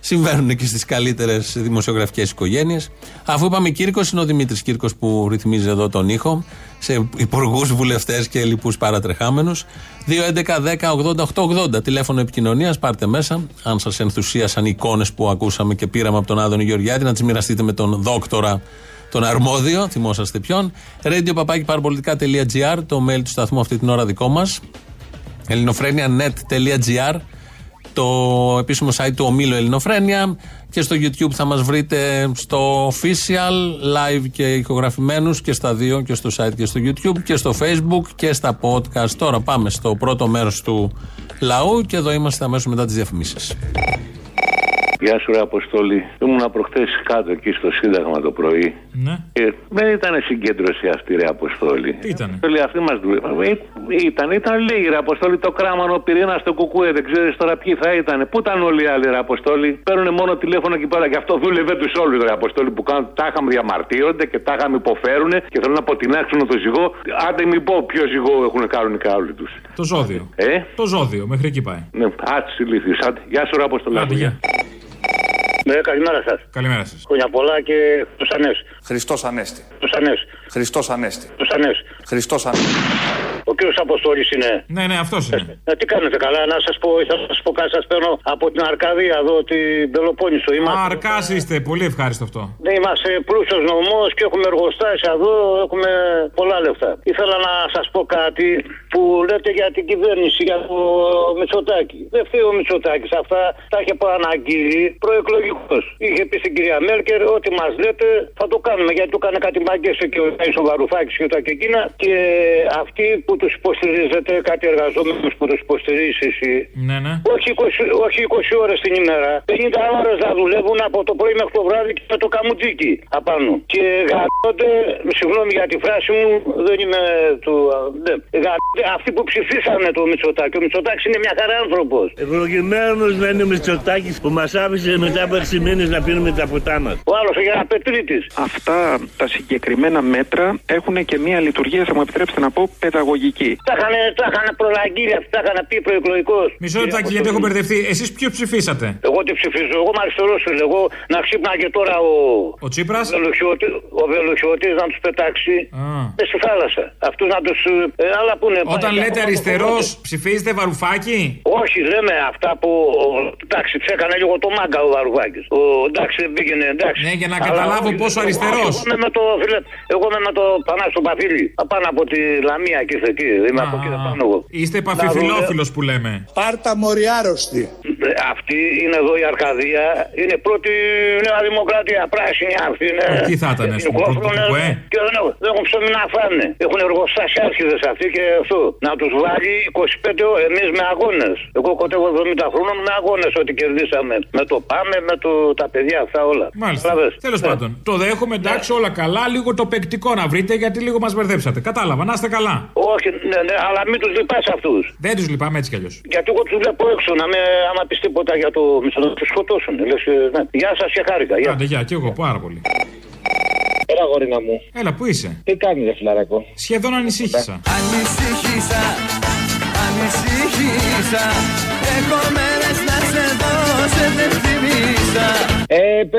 Συμβαίνουν και στις καλύτερες δημοσιογραφικές οικογένειες. Αφού είπαμε Κύρκος, είναι ο Δημήτρης Κύρκος που ρυθμίζει εδώ τον ήχο, σε υπουργούς, βουλευτές και λοιπούς παρατρεχάμενους. 2.11.10.80.880 τηλέφωνο επικοινωνίας, πάρτε μέσα. Αν σας ενθουσίασαν οι εικόνες που ακούσαμε και πήραμε από τον Άδωνη Γεωργιάδη, να τις μοιραστείτε με τον δόκτορα τον αρμόδιο, θυμόσαστε ποιον. radio το mail του σταθμού αυτή την ώρα δικό μας. ελληνοφρένια.net.gr το επίσημο site του ομίλου Ελληνοφρένια και στο YouTube θα μας βρείτε στο official live και ηχογραφημένους και στα δύο και στο site και στο YouTube και στο Facebook και στα podcast. Τώρα πάμε στο πρώτο μέρος του λαού και εδώ είμαστε αμέσως μετά τις διαφημίσεις. Γεια σου, ρε Αποστόλη. Ήμουνα προχθές κάτω εκεί στο Σύνταγμα το πρωί. Ναι. Και δεν ήταν συγκέντρωση αυτή, ρε Αποστόλη. Τι ήταν. Όλοι αυτοί μας δουλεύουν. Ήταν, ήταν λίγοι, ρε Αποστόλη. Το κράμανο πυρήνα στο κουκούε. Δεν ξέρεις τώρα ποιοι θα ήταν. Πού ήταν όλοι οι άλλοι, ρε Αποστόλη; Παίρνουν μόνο τηλέφωνο εκεί πέρα. Γι' αυτό δούλευε τους όλους, ρε Αποστόλη. Που κάνουν τάχα μου διαμαρτύρονται και τάχα μου υποφέρουν και θέλουν να αποτινάξουν το ζυγό. Άντε μην πω ποιο ζυγό έχουν κανονικά όλοι τους. Το ζώδιο. Ε; Το ζώδιο, μέχρι εκεί πάει. Ναι, άτσι ηλίθιου. Γεια σου, ρε Αποστόλη. Άντε, γεια. Ναι, καλημέρα σας. Καλημέρα σας. Χρόνια πολλά και του Ανέστη. Χριστός Ανέστη. Του Ανέστη. Χριστός Ανέστη. Του Ανέστη. Χριστός Ανέστη. Ο κύριος Αποστόλης είναι. Ναι, ναι, αυτός είναι. Ε, τι κάνετε καλά, να σας πω, ήθελα να σας πω κάτι. Σας παίρνω από την Αρκαδία εδώ, την Πελοπόννησο. Είμαστε. Αρκάς είστε, πολύ ευχάριστο αυτό. Ναι, είμαστε πλούσιος νομός και έχουμε εργοστάσια εδώ, έχουμε πολλά λεφτά. Ήθελα να σας πω κάτι που λέτε για την κυβέρνηση, για το Μητσοτάκι. Δεν φταίει ο Μητσοτάκι. Αυτά τα είχε προαναγγείλει προεκλογικός. Είχε πει στην κυρία Μέρκερ ότι μας λέτε θα το κάνουμε γιατί του έκανε κάτι μάγκες και ο Τάισο Βαρουφάκη και τα και εκείνα. Και αυτοί που τους υποστηρίζετε, κάτι εργαζόμενους που τους υποστηρίζεις εσύ. Ναι, ναι. Όχι 20, όχι 20 ώρες την ημέρα. 50 ώρες να δουλεύουν από το πρωί μέχρι το βράδυ και με το καμουτζίκι απάνω. Και γαμπώνται, συγγνώμη για τη φράση μου, δεν είμαι του. Ναι, γαμπώνται αυτοί που ψηφίσανε το Μητσοτάκι. Ο Μητσοτάκι είναι μια χαρά άνθρωπος. Ευλογημένος να είναι ο Μητσοτάκης που μας άφησε μετά από 6 μήνες να πίνουμε τα ποτά μας. Ο άλλος για ένα πετρίτη. Αυτά τα συγκεκριμένα μέτρα έχουν και μια λειτουργία, θα μου επιτρέψετε να πω, παιδαγωγική. Τα είχαν, τα είχαν προλαγγείλει αυτά, τα είχαν πει προεκλογικός. Μισό λεπτάκι, γιατί έχω μπερδευτεί. Εσείς ποιο ψηφίσατε; Εγώ τι ψηφίζω, εγώ είμαι αριστερός Εγώ να ξύπναγε τώρα ο. Ο Τσίπρας; Ο Βελοχιώτη να τους πετάξει. Με στη θάλασσα. Αυτούς να τους. Ε, άλλα που είναι. Όταν λέτε αριστερός, ψηφίζετε βαρουφάκι. Όχι, λέμε αυτά που. Εντάξει, ψέκανε λίγο το μάγκα ο Βαρουφάκης. Εντάξει, πήγαινε, εντάξει. Ναι, για να καταλάβω πόσο αριστερό. Εγώ είμαι με το, φίλε, εγώ είμαι με το Πανάσο Παφίλη. Απάνω από τη Λαμία και εκεί. Είμαι από εκεί πάνω εγώ. Είστε επαφιφιλόφιλος που λέμε. Πάρτα μοριάρωστη. Αυτή είναι εδώ η Αρκαδία. Είναι πρώτη Νέα Δημοκρατία. Πράσινη αυτή είναι. Τι θα ήταν, α πούμε, Και δεν έχουν, δεν έχουν ψωμί να φάνε. Έχουν εργοστάσια άρχιδες αυτοί και αυτό. Να τους βάλει 25 εμείς με αγώνες. Εγώ κοτεύω 70 χρόνων με αγώνες ότι κερδίσαμε. Με το πάμε, με το, τα παιδιά αυτά όλα. Μάλιστα. Τέλος Ναι. πάντων, το δέχομαι, εντάξει, όλα καλά. Λίγο το παικτικό να βρείτε γιατί λίγο μας μπερδέψατε. Κατάλαβα, να είστε καλά. Όχι, ναι, ναι, αλλά μην τους λυπάς αυτούς. Δεν τους λυπάμαι έτσι κι αλλιώς. Γιατί εγώ τους βλέπω έξω να με, άμα πεις τίποτα για το μισθό, να τους σκοτώσουν. Λες, ε, ναι. Γεια σας και χάρηκα. Γεια. Άντε, γεια, κι εγώ πάρα πολύ. Έλα, γορίνα μου. Έλα, πού είσαι; Τι κάνεις, ρε φιλαράκο; Σχεδόν ανησύχησα. Ανησύχησα, ανησύχησα Έχω μέρες να σε δω, σε δεν θυμίσα Ε,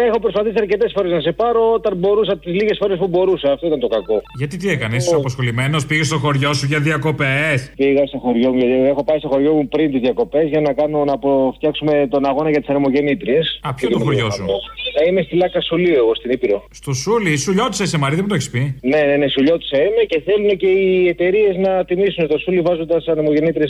έχω προσπαθήσει αρκετές φορές να σε πάρω όταν μπορούσα, τις λίγες φορές που μπορούσα. Αυτό ήταν το κακό. Γιατί τι έκανες, είσαι αποσχολημένος, πήγες στο χωριό σου για διακοπές; Πήγα στο χωριό μου, γιατί έχω πάει στο χωριό μου πριν τις διακοπές για να, κάνω, να αποφτιάξουμε τον αγώνα για τις ανεμογεννήτριε. Α, ποιο το χωριό σου; Ε, είμαι στη Λάκα Σουλίου, εγώ στην Ήπειρο. Στο Σούλι, σου λιώτησε είσαι Μαρή, δεν μου το έχεις πει; Ναι, ναι, ναι, Σουλιώτησα είμαι και θέλουν και οι εταιρείες να τιμήσουν το Σούλι βάζοντας ανεμογεννήτριε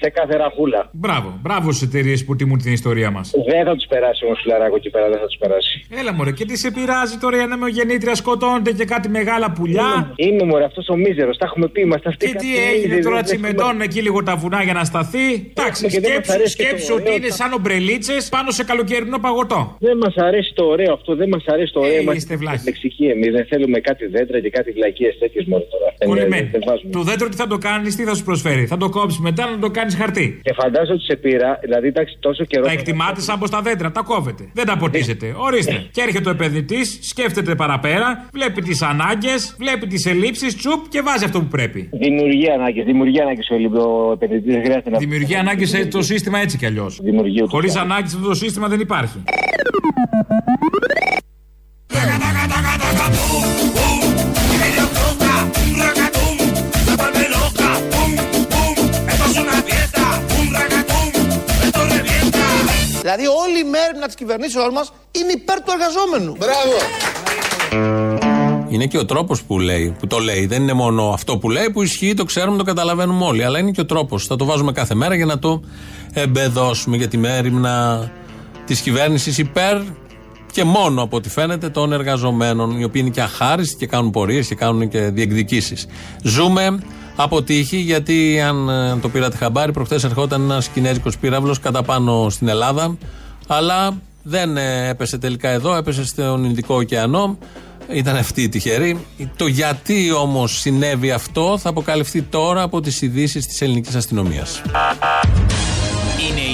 σε κάθε ραχούλα. Μπράβο, μπράβο στις εταιρείες που τιμούν την ιστορία μας. Δεν θα τους περάσει όμως, φιλαράκο εκεί πέρα, δεν θα τους περάσει. Έλα μωρέ, και τι σε πειράζει τώρα η ανεμογεννήτρια σκοτώνεται και κάτι μεγάλα πουλιά; Είμαι μωρέ, αυτός ο μίζερος, τα έχουμε πει, είμαστε αυτοί Και τι έγινε τώρα, τσιμεντώνουν εκεί λίγο τα βουνά για να σταθεί; Εντάξει, και δεν μας σκέψου, αρέσει και το σκέψου ότι ωραίο είναι τα- σαν ομπρελίτσες πάνω σε καλοκαιρινό παγωτό. Δεν μας αρέσει το ωραίο αυτό, δεν μας αρέσει το ωραίο. Ε, Είμαστε είστε βλάχοι. λεξικοί εμείς, δεν θέλουμε κάτι δέντρα και κάτι βλακίες τέτοιες μόνο τώρα. Δεν- Κολλημένοι. δεν βάζουμε. Το δέντρο τι θα το κάνεις, τι θα σου προσφέρει; Θα το κόψεις μετά να το κάνεις χαρτί. Και φαντάζομαι ότι σε πήρα, δηλαδή εντάξει τόσο καιρό. Τα εκτιμάτε σαν πως τα δέντρα, τα κόβετε. Δεν τα ποτίζετε. Ορίστε. Και έρχεται ο επενδυτής, σκέφτεται παραπέρα, βλέπει τις ανάγκες, βλέπει τις ελλείψεις, τσουπ και βάζει αυτό που πρέπει. Δημιουργεί ανάγκες, δημιουργεί ανάγκες ο, ο επενδυτής. Δεν χρειάζεται να. Δημιουργεί ανάγκες σε το σύστημα έτσι κι αλλιώς. Χωρίς ανάγκη αυτό το σύστημα δεν υπάρχει. Δηλαδή, όλη η μέρημνα της κυβερνήσεώς μας είναι υπέρ του εργαζόμενου. Μπράβο! Είναι και ο τρόπος που λέει, που το λέει. Δεν είναι μόνο αυτό που λέει που ισχύει, το ξέρουμε, το καταλαβαίνουμε όλοι. Αλλά είναι και ο τρόπος. Θα το βάζουμε κάθε μέρα για να το εμπεδώσουμε για τη μέρημνα της κυβέρνησης υπέρ και μόνο από ό,τι φαίνεται των εργαζομένων, οι οποίοι είναι και αχάριστοι και κάνουν πορείες και κάνουν και διεκδικήσεις. Ζούμε από τύχη, γιατί αν ε, το πήρατε χαμπάρι, προχθές ερχόταν ένας κινέζικος πύραυλος κατά πάνω στην Ελλάδα Αλλά δεν ε, έπεσε τελικά εδώ, έπεσε στον Ινδικό ωκεανό. Ήταν αυτή η τυχερή. Το γιατί όμως συνέβη αυτό θα αποκαλυφθεί τώρα από τις ειδήσεις της ελληνικής αστυνομίας.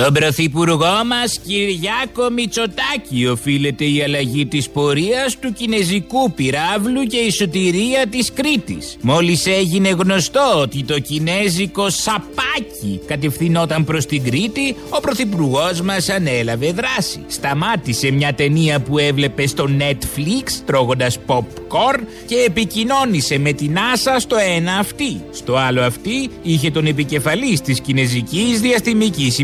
Στον πρωθυπουργό μας Κυριάκο Μητσοτάκη οφείλεται η αλλαγή της πορείας του κινέζικου πυράβλου και η σωτηρία της Κρήτης. Μόλις έγινε γνωστό ότι το κινέζικο σαπάκι κατευθυνόταν προς την Κρήτη, ο πρωθυπουργός μας ανέλαβε δράση. Σταμάτησε μια ταινία που έβλεπε στο Netflix τρώγοντας popcorn και επικοινώνησε με την NASA στο ένα αυτή. Στο άλλο αυτή είχε τον επικεφαλής της κινέζικης διαστημικής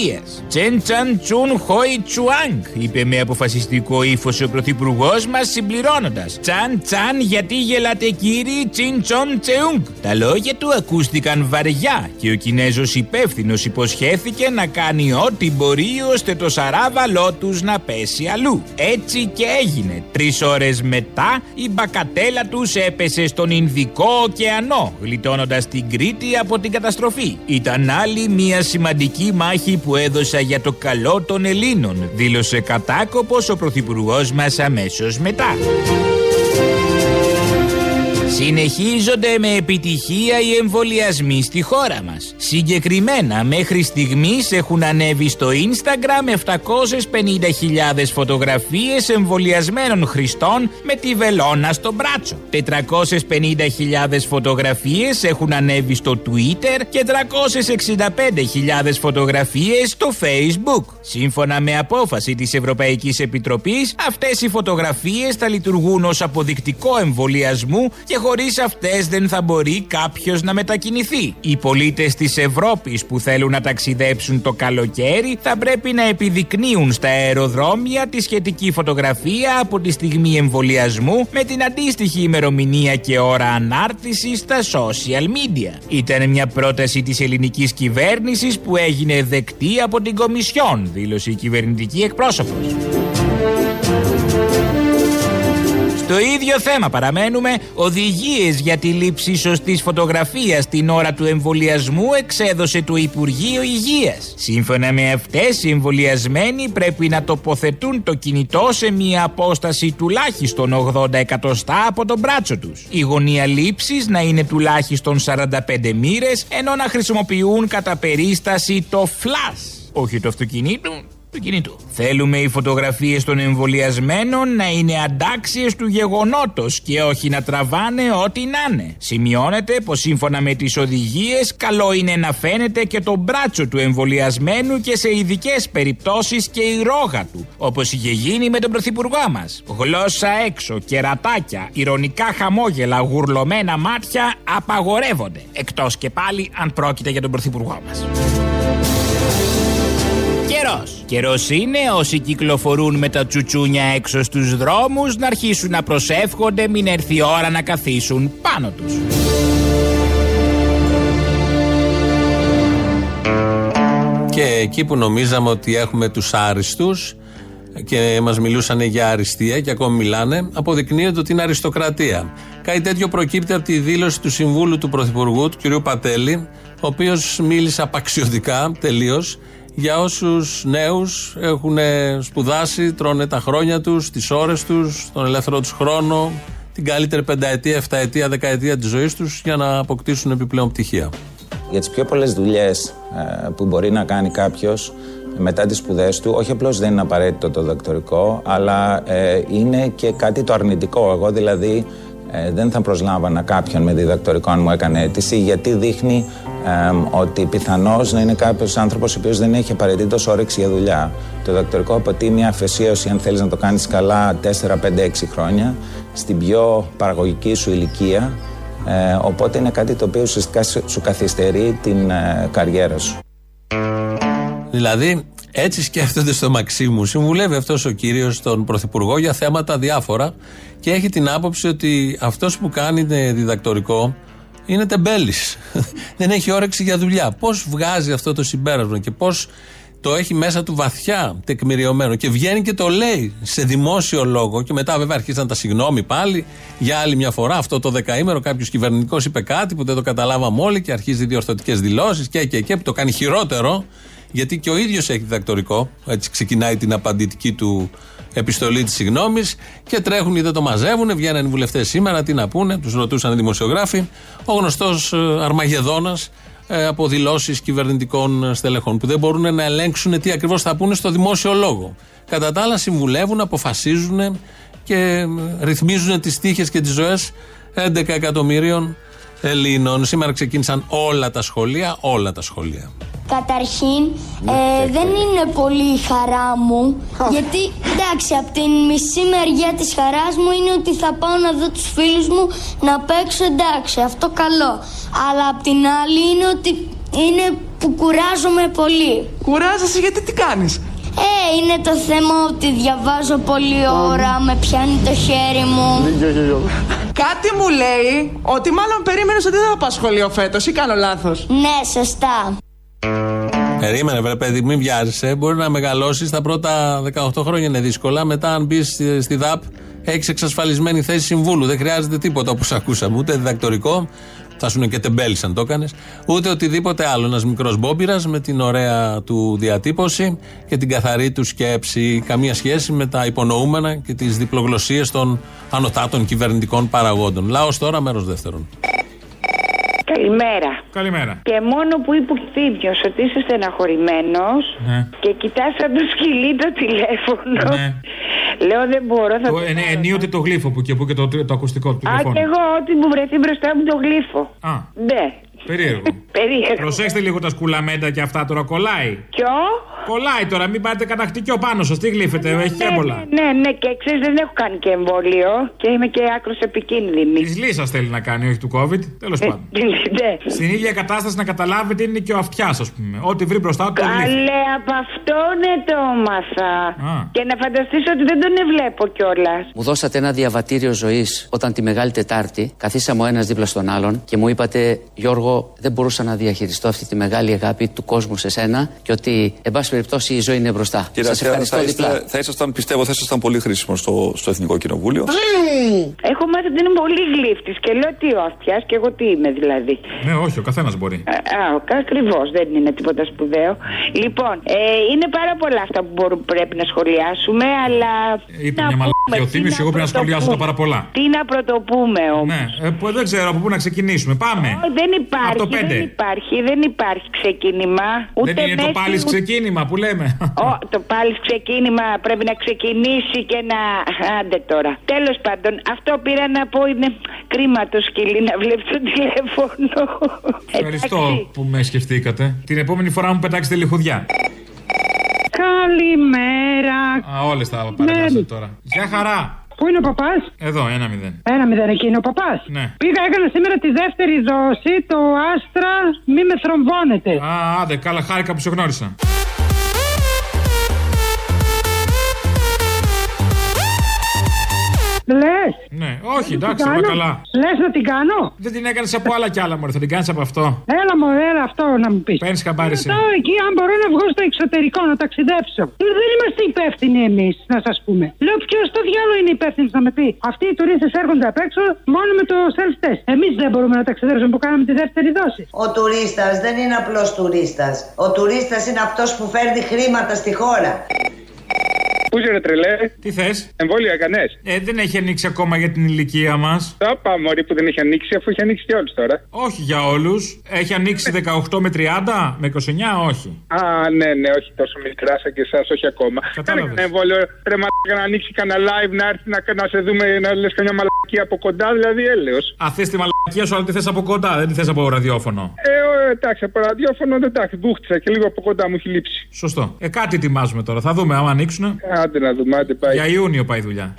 υπηρεσία Τσεν Τσαν Τσουν Χόι Τσουάνγκ, είπε με αποφασιστικό ύφος ο πρωθυπουργός μας συμπληρώνοντας. Τσαν Τσαν γιατί γελάτε κύριοι Τσιν Τσον Τσεούγκ. Τα λόγια του ακούστηκαν βαριά και ο Κινέζος υπεύθυνος υποσχέθηκε να κάνει ό,τι μπορεί ώστε το σαράβαλό τους να πέσει αλλού. Έτσι και έγινε. Τρεις ώρες μετά η μπακατέλα τους έπεσε στον Ινδικό ωκεανό, γλιτώνοντας την Κρήτη από την καταστροφή. Ήταν άλλη μια σημαντική μάχη που έδωσα για το καλό των Ελλήνων, δήλωσε κατάκοπος ο Πρωθυπουργός μας αμέσως μετά. Συνεχίζονται με επιτυχία οι εμβολιασμοί στη χώρα μας. Συγκεκριμένα μέχρι στιγμής έχουν ανέβει στο Instagram 750.000 φωτογραφίες εμβολιασμένων χρηστών με τη βελόνα στο μπράτσο. 450.000 φωτογραφίες έχουν ανέβει στο Twitter και 365.000 φωτογραφίες στο Facebook. Σύμφωνα με απόφαση της Ευρωπαϊκής Επιτροπής, αυτές οι φωτογραφίες θα λειτουργούν ως αποδεικτικό εμβολιασμού και χωρίς αυτές δεν θα μπορεί κάποιος να μετακινηθεί. Οι πολίτες της Ευρώπης που θέλουν να ταξιδέψουν το καλοκαίρι θα πρέπει να επιδεικνύουν στα αεροδρόμια τη σχετική φωτογραφία από τη στιγμή εμβολιασμού με την αντίστοιχη ημερομηνία και ώρα ανάρτησης στα social media. Ήταν μια πρόταση της ελληνικής κυβέρνησης που έγινε δεκτή από την Κομισιόν, δήλωσε η κυβερνητική εκπρόσωπος. Στο ίδιο θέμα παραμένουμε. Οδηγίες για τη λήψη σωστής φωτογραφίας την ώρα του εμβολιασμού εξέδωσε το Υπουργείο Υγείας. Σύμφωνα με αυτές, οι εμβολιασμένοι πρέπει να τοποθετούν το κινητό σε μία απόσταση τουλάχιστον 80 εκατοστά από τον μπράτσο τους. Η γωνία λήψης να είναι τουλάχιστον 45 μοίρες, ενώ να χρησιμοποιούν κατά περίσταση το flash. Όχι το αυτοκινήτου, του κινητού. Θέλουμε οι φωτογραφίες των εμβολιασμένων να είναι αντάξιες του γεγονότος και όχι να τραβάνε ό,τι να είναι. Σημειώνεται πως σύμφωνα με τις οδηγίες, καλό είναι να φαίνεται και το μπράτσο του εμβολιασμένου και σε ειδικές περιπτώσεις και η ρόγα του, όπως είχε γίνει με τον Πρωθυπουργό μας. Γλώσσα έξω, κερατάκια, ηρωνικά χαμόγελα, γουρλωμένα μάτια απαγορεύονται. Εκτός και πάλι αν πρόκειται για τον Πρωθυπουργό μας. Καιρός. Καιρός είναι όσοι κυκλοφορούν με τα τσουτσούνια έξω στους δρόμους να αρχίσουν να προσεύχονται μην έρθει η ώρα να καθίσουν πάνω τους. Και εκεί που νομίζαμε ότι έχουμε τους άριστους και μας μιλούσαν για αριστεία και ακόμη μιλάνε, αποδεικνύεται ότι είναι αριστοκρατία. Κάτι τέτοιο προκύπτει από τη δήλωση του Συμβούλου του Πρωθυπουργού, του κ. Πατέλη, ο οποίος μίλησε απαξιωτικά τελείως για όσους νέους έχουν σπουδάσει, τρώνε τα χρόνια τους, τις ώρες τους, τον ελεύθερο τους χρόνο, την καλύτερη πενταετία, εφταετία, δεκαετία της ζωής τους για να αποκτήσουν επιπλέον πτυχία. Για τις πιο πολλές δουλειές που μπορεί να κάνει κάποιος μετά τις σπουδές του, όχι απλώς δεν είναι απαραίτητο το δακτορικό, αλλά ε, είναι και κάτι το αρνητικό. Εγώ δηλαδή ε, δεν θα προσλάβανα κάποιον με διδακτορικό αν μου έκανε αίτηση, γιατί δείχνει ότι πιθανώς να είναι κάποιος άνθρωπος ο οποίος δεν έχει απαραίτητος όρεξη για δουλειά. Το διδακτορικό αποτεί μια αφαισίωση, αν θέλεις να το κάνεις καλά, 4, 5, 6 χρόνια, στην πιο παραγωγική σου ηλικία. Ε, οπότε είναι κάτι το οποίο ουσιαστικά σου καθυστερεί την ε, καριέρα σου. Δηλαδή, έτσι σκέφτονται στο Μαξίμου. Συμβουλεύει αυτός ο κύριος τον Πρωθυπουργό για θέματα διάφορα και έχει την άποψη ότι αυτός που κάνει διδακτορικό είναι τεμπέλης. Δεν έχει όρεξη για δουλειά. Πώς βγάζει αυτό το συμπέρασμα και πώς Το έχει μέσα του βαθιά τεκμηριωμένο και βγαίνει και το λέει σε δημόσιο λόγο. Και μετά, βέβαια, αρχίσαν τα συγγνώμη πάλι για άλλη μια φορά. Αυτό το δεκαήμερο κάποιος κυβερνητικός είπε κάτι που δεν το καταλάβαμε όλοι και αρχίζει διορθωτικές δηλώσεις και, και, και, που το κάνει χειρότερο. Γιατί και ο ίδιος έχει διδακτορικό. Έτσι ξεκινάει την απαντητική του επιστολή της συγγνώμη και τρέχουν ή δεν το μαζεύουν. Βγαίνουν οι βουλευτές σήμερα, τι να πούνε, τους ρωτούσαν οι δημοσιογράφοι. Ο γνωστός Αρμαγεδόνας ε, από δηλώσεις κυβερνητικών στελεχών που δεν μπορούν να ελέγξουν τι ακριβώς θα πούνε στο δημόσιο λόγο. Κατά τα άλλα, συμβουλεύουν, αποφασίζουν και ε, ρυθμίζουν τις τύχες και τις ζωές 11 εκατομμύριων Ελλήνων. Σήμερα ξεκίνησαν όλα τα σχολεία, όλα τα σχολεία. Καταρχήν, ε, δεν είναι πολύ η χαρά μου. Γιατί, εντάξει, από την μισή μεριά της χαράς μου είναι ότι θα πάω να δω τους φίλους μου να παίξω, εντάξει, αυτό καλό. Αλλά από την άλλη είναι ότι είναι που κουράζομαι πολύ. Κουράζεσαι γιατί τι κάνεις; Ε, είναι το θέμα ότι διαβάζω πολλή ώρα, με πιάνει το χέρι μου. Κάτι μου λέει ότι μάλλον περίμενες ότι δεν θα πας σχολείο φέτος ή κάνω λάθος. Ναι, σωστά. Περίμενε, βρε παιδί, μην βιάζεσαι. Μπορεί να μεγαλώσεις. Τα πρώτα 18 χρόνια είναι δύσκολα. Μετά, αν μπεις στη, στη ΔΑΠ, έχεις εξασφαλισμένη θέση συμβούλου. Δεν χρειάζεται τίποτα όπως ακούσαμε. Ούτε διδακτορικό. Θα σου είναι και τεμπέλη αν το έκανες. Ούτε οτιδήποτε άλλο. Ένας μικρός μπόμπυρας με την ωραία του διατύπωση και την καθαρή του σκέψη. Καμία σχέση με τα υπονοούμενα και τις διπλογλωσίες των ανωτάτων κυβερνητικών παραγόντων. Λαός τώρα, μέρος δεύτερον. Καλημέρα. Καλημέρα. Και μόνο που είπε ο Θήμιο ότι είσαι στεναχωρημένος Ναι. και κοιτάς σαν το σκυλί το τηλέφωνο. Ναι. Λέω δεν μπορώ, θα Το, το ε, ναι, πάρω. ενίοτε το γλύφο που και που και το, το ακουστικό του Α, τηλεφώνου. και εγώ ό,τι μου βρεθεί μπροστά μου το γλύφω. Α, Ναι, περίεργο. περίεργο. Προσέξτε λίγο τα σκουλαμέντα και αυτά τώρα κολλάει. Ποιο; Κολλάει τώρα, μην πάρετε κατακτικιό πάνω σας. Τι γλύφετε, έχει και έμπολα. Ναι, ναι, και ξέρεις, δεν έχω κάνει και εμβόλιο και είμαι και άκρος επικίνδυνη. Της λύσα θέλει να κάνει, όχι του COVID. Τέλος πάντων. Ναι. Στην ίδια κατάσταση να καταλάβετε είναι και ο αυτιάς, ας πούμε. Ό,τι βρει μπροστά του το γλύφει. Καλέ, από αυτό ναι το έμαθα. Α. Και να φανταστείς ότι δεν τον βλέπω κιόλας. Μου δώσατε ένα διαβατήριο ζωής όταν τη Μεγάλη Τετάρτη καθίσαμε ο ένας δίπλα στον άλλον και μου είπατε, Γιώργο, δεν μπορούσα να διαχειριστώ αυτή τη μεγάλη αγάπη του κόσμου σε σένα και ότι, εν πάση περιπτώσει, η ζωή είναι μπροστά. Κύριε Σας Αστέρα, ευχαριστώ θα, διπλά. είστε, θα ήσασταν, πιστεύω, θα ήσασταν πολύ χρήσιμο στο, στο Εθνικό Κοινοβούλιο. Έχω μάθει ότι είναι πολύ γλύφτης και λέω τι ο αυτιά και εγώ τι είμαι δηλαδή. Ναι, όχι, ο καθένας μπορεί. Α, ακριβώς, δεν είναι τίποτα σπουδαίο. Λοιπόν, ε, είναι πάρα πολλά αυτά που μπορούμε, πρέπει να σχολιάσουμε, αλλά. Είπε να μια πούμε, μαλακή ο τι Θήμιος, να εγώ πρέπει να σχολιάσω τα πάρα πολλά. Τι να πρωτοπούμε όμως. Ναι, ε, που δεν ξέρω από πού να ξεκινήσουμε. Πάμε. Δεν υπάρχει, Από το πέντε. δεν υπάρχει, δεν υπάρχει ξεκίνημα. Ούτε Δεν είναι το μέση, πάλι ούτε- ξεκίνημα που λέμε. Ω, το πάλι ξεκίνημα πρέπει να ξεκινήσει και να. Άντε τώρα. Τέλος πάντων, αυτό πήρα να πω είναι κρίμα το σκυλί να βλέπεις το τηλέφωνο. Ευχαριστώ που με σκεφτήκατε. Την επόμενη φορά μου πετάξετε λιχουδιά. Καλημέρα. Α, όλες τα παρεμβάσατε τώρα. Γεια χαρά. Πού είναι ο παπάς; Εδώ, ένα μηδέn. Ένα μηδέν εκεί είναι ο παπάς. Ναι. Πήγα, έκανα σήμερα τη δεύτερη δόση, το άστρα μη με θρομβώνεται. Α, άντε, καλά, χάρηκα που σε γνώρισα. Λες. Ναι, όχι, εντάξει, όλα καλά. Λες να την κάνω. Δεν την έκανες από άλλα κι άλλα, Μωρέ, θα την κάνεις από αυτό. Έλα μου, έλα αυτό να μου πεις. Παίρνεις χαμπάρι εσύ. Ρωτάω εκεί αν μπορώ να βγω στο εξωτερικό να ταξιδέψω. Δεν είμαστε υπεύθυνοι εμείς, να σας πούμε. Λέω ποιος στο διάλογο είναι υπεύθυνος να με πει; Αυτοί οι τουρίστες έρχονται απ' έξω μόνο με το self-test. Εμείς δεν μπορούμε να ταξιδέψουμε που κάναμε τη δεύτερη δόση. Ο τουρίστας δεν είναι απλός τουρίστας. Ο τουρίστας είναι αυτός που φέρνει χρήματα στη χώρα. Πού είσαι ρε τρελέ; Τι θες; Εμβόλιο έκανες. Ε, δεν έχει ανοίξει ακόμα για την ηλικία μας. Θα πάμε μωρή που δεν έχει ανοίξει αφού έχει ανοίξει και όλους τώρα. Όχι για όλους. Έχει ανοίξει 18 με 30, με 29, όχι. Α, ναι, ναι, όχι τόσο μικρά σαν και εσάς, όχι ακόμα. Κάνε κανένα εμβόλιο. Ρε μαλάκα να ανοίξει κανένα live να έρθει να, να σε δούμε να λες καμιά μαλακία από κοντά, δηλαδή έλεος. Α, θες τη μαλακία σου, αλλά τη θες από κοντά, δεν τη θες από ραδιόφωνο. Ε, ο, εντάξει, από ραδιόφωνο δεν εντάξει, μπούχτισα και λίγο από κοντά μου έχει λείψει. Σωστό. Ε, κάτι ετοιμάζουμε τώρα. Θα δούμε άμα ανοίξουν. Άντε να δούμε, άντε πάει. Για Ιούνιο πάει η δουλειά.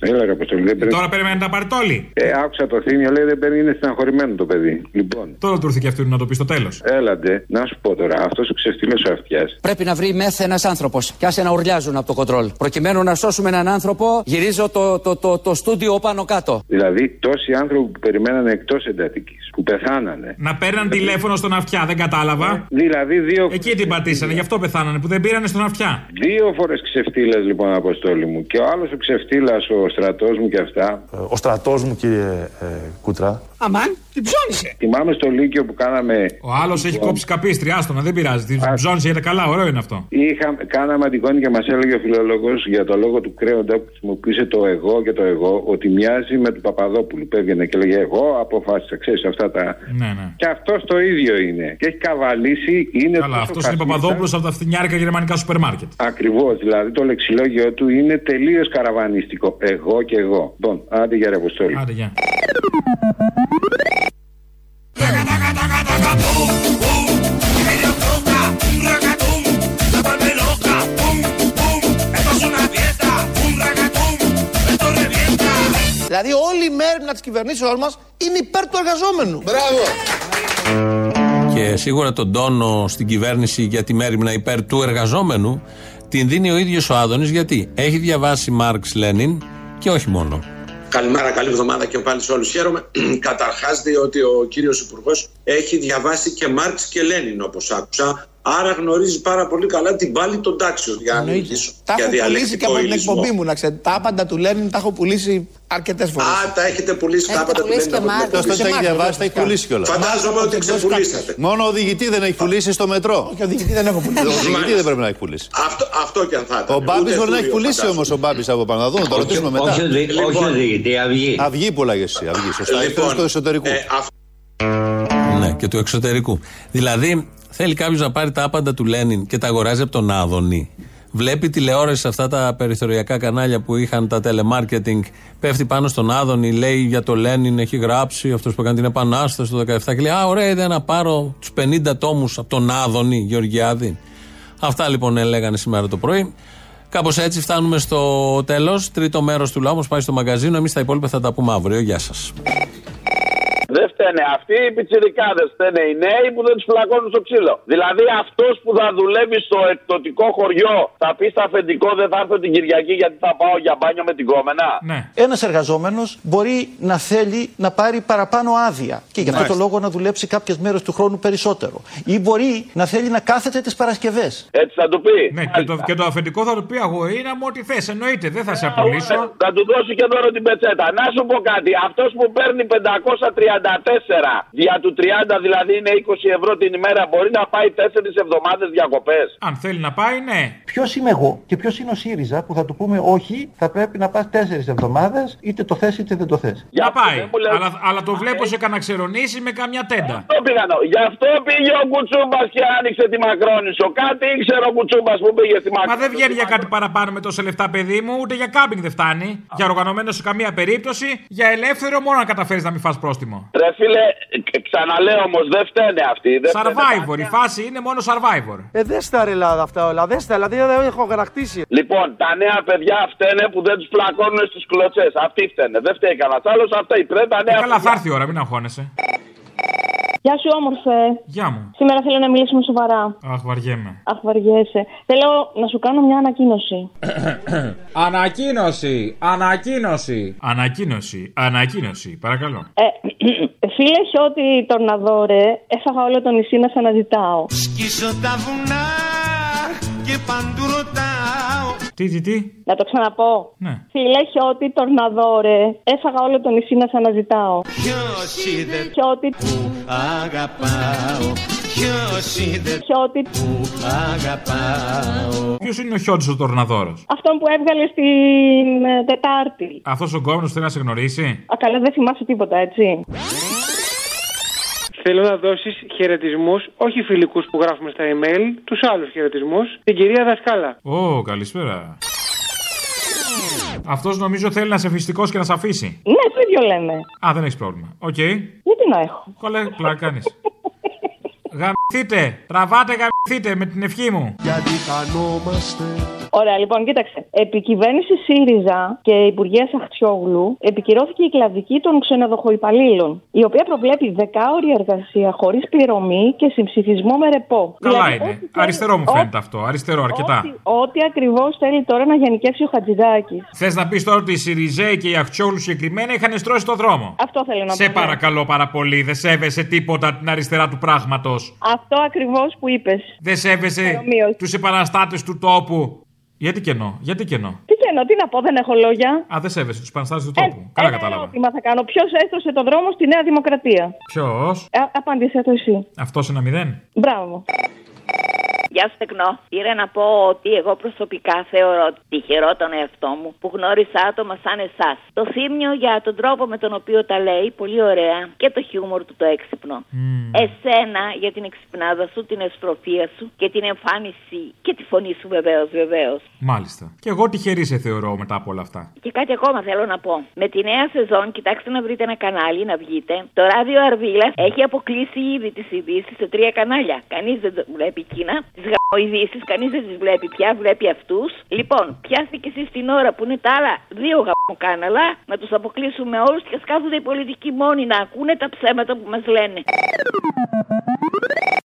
Έλα, ρε Αποστολή, δεν πρέπει. Τώρα περιμένει να τα πάρει όλοι. Ε, άκουσα το θύμιο, λέει δεν παίρνει, είναι στεναχωρημένο το παιδί. Λοιπόν. Τώρα του ήρθε και αυτού να το πει στο τέλος. Έλαντε, να σου πω τώρα, αυτός ο ξεφτύλος ο αυτιά. Πρέπει να βρει μεθ ένας άνθρωπος και άσε να ουρλιάζουν από το κοντρόλ. Προκειμένου να σώσουμε έναν άνθρωπο, γυρίζω το, το, το, το στούντιο πάνω κάτω. Δηλαδή, τόσοι άνθρωποι που περιμένανε εκτός εντατικής, που πεθάνανε. Να παίρναν τηλέφωνο στον αυτιά, δεν κατάλαβα. Δηλαδή, δύο. Εκεί την πατήσανε, γι' αυτό πεθάνανε, που δεν πήρανε στον αυτιά. Δύο φορές ξεφτύλες λοιπόν, Αποστόλη μου. Και ο άλλος ο ξεφτύλας, ο στρατός μου και αυτά. Ο στρατός μου, κύριε ε, Κούτρα. Αμάν, την ψώνισε. Θυμάμαι στο Λύκειο που κάναμε. Ο άλλος έχει κόψει καπίστρι, άστονα, δεν πειράζει. Την ψώνισε γιατί καλά, ωραίο είναι αυτό. Είχα, κάναμε αντικόνη και μας έλεγε ο φιλόλογος για το λόγο του κρέοντα που χρησιμοποίησε το εγώ και το εγώ ότι μοιάζει με του Παπαδόπουλου. Που έβγαινε και λέγε Εγώ αποφάσισα, ξέρεις αυτά τα. Ναι, ναι. Και αυτός το ίδιο είναι. Και έχει καβαλήσει. Είναι Καλά, αυτός είναι Παπαδόπουλος από τα φθηνιάρικα γερμανικά σούπερ μάρκετ. Ακριβώς. Δηλαδή το λεξιλόγιο του είναι τελείως καραβανιστικό. Εγώ και εγώ. Λοιπόν, άντε για ρε Αποστόλη. Άντε, γεια. Δηλαδή όλη η μέρημνα της κυβερνήσεώς μας είναι υπέρ του εργαζόμενου. Μπράβο! Και σίγουρα τον τόνο στην κυβέρνηση για τη μέρημνα υπέρ του εργαζόμενου την δίνει ο ίδιος ο Άδωνης γιατί έχει διαβάσει Μάρξ Λένιν και όχι μόνο. Καλημέρα, καλή εβδομάδα και πάλι σε όλους. Χαίρομαι καταρχάς διότι ο κύριος Υπουργός έχει διαβάσει και Μάρξ και Λένιν, όπω άκουσα. Άρα γνωρίζει πάρα πολύ καλά την πάλη των τάξεων για να μιλήσω. Τα για έχω πουλήσει και από την διαλεκτικό εκπομπή μου, να ξέρετε. Τα άπαντα του Λένιν τα έχω πουλήσει αρκετέ φορέ. Α, τα έχετε πουλήσει τα άπαντα του Λένιν από την εκπομπή. Ποιο το έχει διαβάσει, τα έχει πουλήσει κιόλα. Φαντάζομαι ότι ξεπουλήσατε. Μόνο ο οδηγητή δεν έχει πουλήσει στο μετρό. Όχι, οδηγητή δεν έχω πουλήσει. Ο οδηγητή δεν πρέπει να έχει πουλήσει. Αυτό, αυτό και αν θα ήταν. Ο Μπάμπη Ούτε μπορεί να έχει φούριο, πουλήσει όμω ο Μπάμπη από πάνω. Να δούμε, το ρωτήσουμε μετά. όχι οδη- όχι οδηγητή, αυγή. Αυγή πουλάγε εσύ. Αυγή, σωστά. Λοιπόν, Ήρθε του εσωτερικού. Ε, αυτό Ναι, και του εξωτερικού. Δηλαδή, θέλει κάποιος να πάρει τα άπαντα του Λένιν και τα αγοράζει από τον Άδωνη. Βλέπει τηλεόραση σε αυτά τα περιθωριακά κανάλια που είχαν τα telemarketing. Πέφτει πάνω στον Άδωνη, λέει για το Λένιν, έχει γράψει αυτός που έκανε την Επανάσταση το 17 και λέει Α, ωραία, είδα να πάρω τους 50 τόμους από τον Άδωνη Γεωργιάδη. Αυτά λοιπόν έλεγαν σήμερα το πρωί. Κάπως έτσι φτάνουμε στο τέλος. Τρίτο μέρος του λαού μας πάει στο μαγκαζίνο. Εμείς τα υπόλοιπα θα τα πούμε αύριο. Γεια σας. Δεν φταίνε αυτοί οι πιτσιρικάδες. Φταίνε οι νέοι που δεν τους φυλακώνουν στο ξύλο. Δηλαδή αυτός που θα δουλεύει στο εκπτωτικό χωριό θα πει στα αφεντικό δεν θα έρθω την Κυριακή γιατί θα πάω για μπάνιο με την κόμενα. Ναι. Ένας εργαζόμενος μπορεί να θέλει να πάρει παραπάνω άδεια και γι' αυτό το λόγο να δουλέψει κάποιες μέρες του χρόνου περισσότερο. Ή μπορεί να θέλει να κάθεται τις Παρασκευές. Έτσι θα του πει. Ναι, και το, και το αφεντικό θα του πει αγορίνα μου ό,τι θες. Εννοείται, δεν θα σε απολύσω. Θα του δώσει και δώρο την πετσέτα. Να σου πω κάτι. Αυτός που παίρνει 534 δια του 30 δηλαδή είναι 20 ευρώ την ημέρα μπορεί να πάει 4 εβδομάδες διακοπές. Αν θέλει να πάει, ναι. Ποιος είμαι εγώ και ποιος είναι ο ΣΥΡΙΖΑ που θα του πούμε όχι, θα πρέπει να πας τέσσερις εβδομάδες, είτε το θες είτε δεν το θες. Να πάει. Αλλά, αλλά το βλέπω σε κανένα ξερονήσει με καμιά τέντα. Αυτό πήγα να- Γι' αυτό πήγε ο Κουτσούμπας και άνοιξε τη Μακρόνισο. Κάτι ήξερε ο Κουτσούμπας που πήγε στη Μα Μακρόνισο. δεν βγαίνει για κάτι παραπάνω με τόσα λεφτά, παιδί μου, ούτε για κάμπινγκ δεν φτάνει. Για οργανωμένο σε καμία περίπτωση. Για ελεύθερο μόνο να καταφέρεις να μην φας πρόστιμο. Ρε φίλε, κ- ξαναλέω όμως, δεν φταίνε αυτοί. Δεν φταίνε Survivor, η φάση είναι μόνο survivor. Ε, δεν στα ρε Ελλάδα αυτά όλα. Δεν στα, δηλαδή δεν έχω γρακτήσει. Λοιπόν, τα νέα παιδιά φταίνε που δεν τους πλακώνουν στι κλωτσές. Αυτοί φταίνε. Δεν φταίει κανένας άλλος. Αυτά οι πρέπει τα νέα Ε, καλά, θα παιδιά. έρθει η ώρα, μην αγχώνεσαι. Γεια σου, όμορφε. Γεια μου. Σήμερα θέλω να μιλήσουμε σοβαρά. Αχ, βαριέμαι. Αχ, βαριέσαι. Θέλω να σου κάνω μια ανακοίνωση. Ανακοίνωση! Ανακοίνωση! Ανακοίνωση! Ανακοίνωση, παρακαλώ. Ε, φίλε Χιώτη Τορναδόρε, έφαγα όλο το νησί να σε αναζητάω. Σκίσω τα βουνά και παντού ρωτάω Τι, τι, τι; Να το ξαναπώ. Ναι. Φίλε Χιώτη Τορναδόρε, έφαγα όλο το νησί να σε αναζητάω. Ποιος είδε Χιώτη, που αγαπάω Ποιος είδε Χιώτη, που αγαπάω Ποιος είναι ο Χιόντι ο Τορναδόρος; αυτόν που έβγαλε στην ε, Τετάρτη. Αυτός ο κόμμα θέλει να σε γνωρίσει; Α, καλά, δεν θυμάσαι τίποτα, έτσι. Θέλω να δώσεις χαιρετισμούς, όχι φιλικούς που γράφουμε στα email, τους άλλους χαιρετισμούς, την κυρία Δασκάλα. Ω, καλησπέρα. Αυτός νομίζω θέλει να σε φυστικό και να σε αφήσει. Ναι, το ίδιο λέμε. Α, δεν έχεις πρόβλημα. Οκ. Γιατί να έχω; Καλέ, πλάκα κάνεις. Γαμηθείτε! Τραβάτε, γαμηθείτε με την ευχή μου. Γιατί χανόμαστε Ωραία, λοιπόν, κοίταξε. Επί κυβέρνηση ΣΥΡΙΖΑ και Υπουργεία Αχτσιόγλου επικυρώθηκε η κλαδική των ξενοδοχοϊπαλλήλων, η οποία προβλέπει δεκάωρη εργασία χωρίς πληρωμή και συμψηφισμό με ρεπό. Καλά Δηλαδή, είναι. ό,τι θέλει- Αριστερό μου ό- φαίνεται αυτό. Αριστερό, αρκετά. Ό,τι, ό,τι ακριβώς θέλει τώρα να γενικεύσει ο Χατζηδάκης. Θες να πεις τώρα ότι οι Σιριζέοι και οι Αχτσιόγλου συγκεκριμένα είχαν στρώσει το δρόμο; Αυτό θέλω να Σε πω. ναι. παρακαλώ πάρα πολύ, δεν σέβεσαι τίποτα την αριστερά του πράγματος. Αυτό ακριβώς που είπες. Δεν σέβεσαι τους επαναστάτες του τόπου. Γιατί κενό, γιατί κενό. Τι καινό, τι να πω, δεν έχω λόγια. Α, δεν σέβεσαι τους επαναστάτες του τόπου. Καλά Ένα κατάλαβα. ερώτημα θα κάνω. Ποιος έστρωσε τον δρόμο στη Νέα Δημοκρατία; Ποιος, Ε, απάντησε το εσύ. αυτός ένα μηδέν. Μπράβο. Γεια σου, Τεκνό. Πήρα να πω ότι εγώ προσωπικά θεωρώ τυχερό τον εαυτό μου που γνώρισα άτομα σαν εσάς. Το θύμιο για τον τρόπο με τον οποίο τα λέει, πολύ ωραία, και το χιούμορ του το έξυπνο. Εσένα για την εξυπνάδα σου, την εστροφία σου και την εμφάνιση και τη φωνή σου βεβαίως, βεβαίως. Μάλιστα. Και εγώ τυχερή σε θεωρώ μετά από όλα αυτά. Και κάτι ακόμα θέλω να πω. Με τη νέα σεζόν, κοιτάξτε να βρείτε ένα κανάλι να βγείτε. Το ράδιο Αρβίλας έχει αποκλείσει ήδη τις ειδήσεις σε τρία κανάλια. Κανείς δεν το βλέπει εκείνα. Τις γαμοειδήσει, κανείς δεν τις βλέπει πια, βλέπει αυτούς. Λοιπόν, πιάστηκε εσείς την ώρα που είναι τα άλλα δύο γαμοκάναλα να τους αποκλείσουμε όλους και ας κάθονται οι πολιτικοί μόνοι να ακούνε τα ψέματα που μας λένε.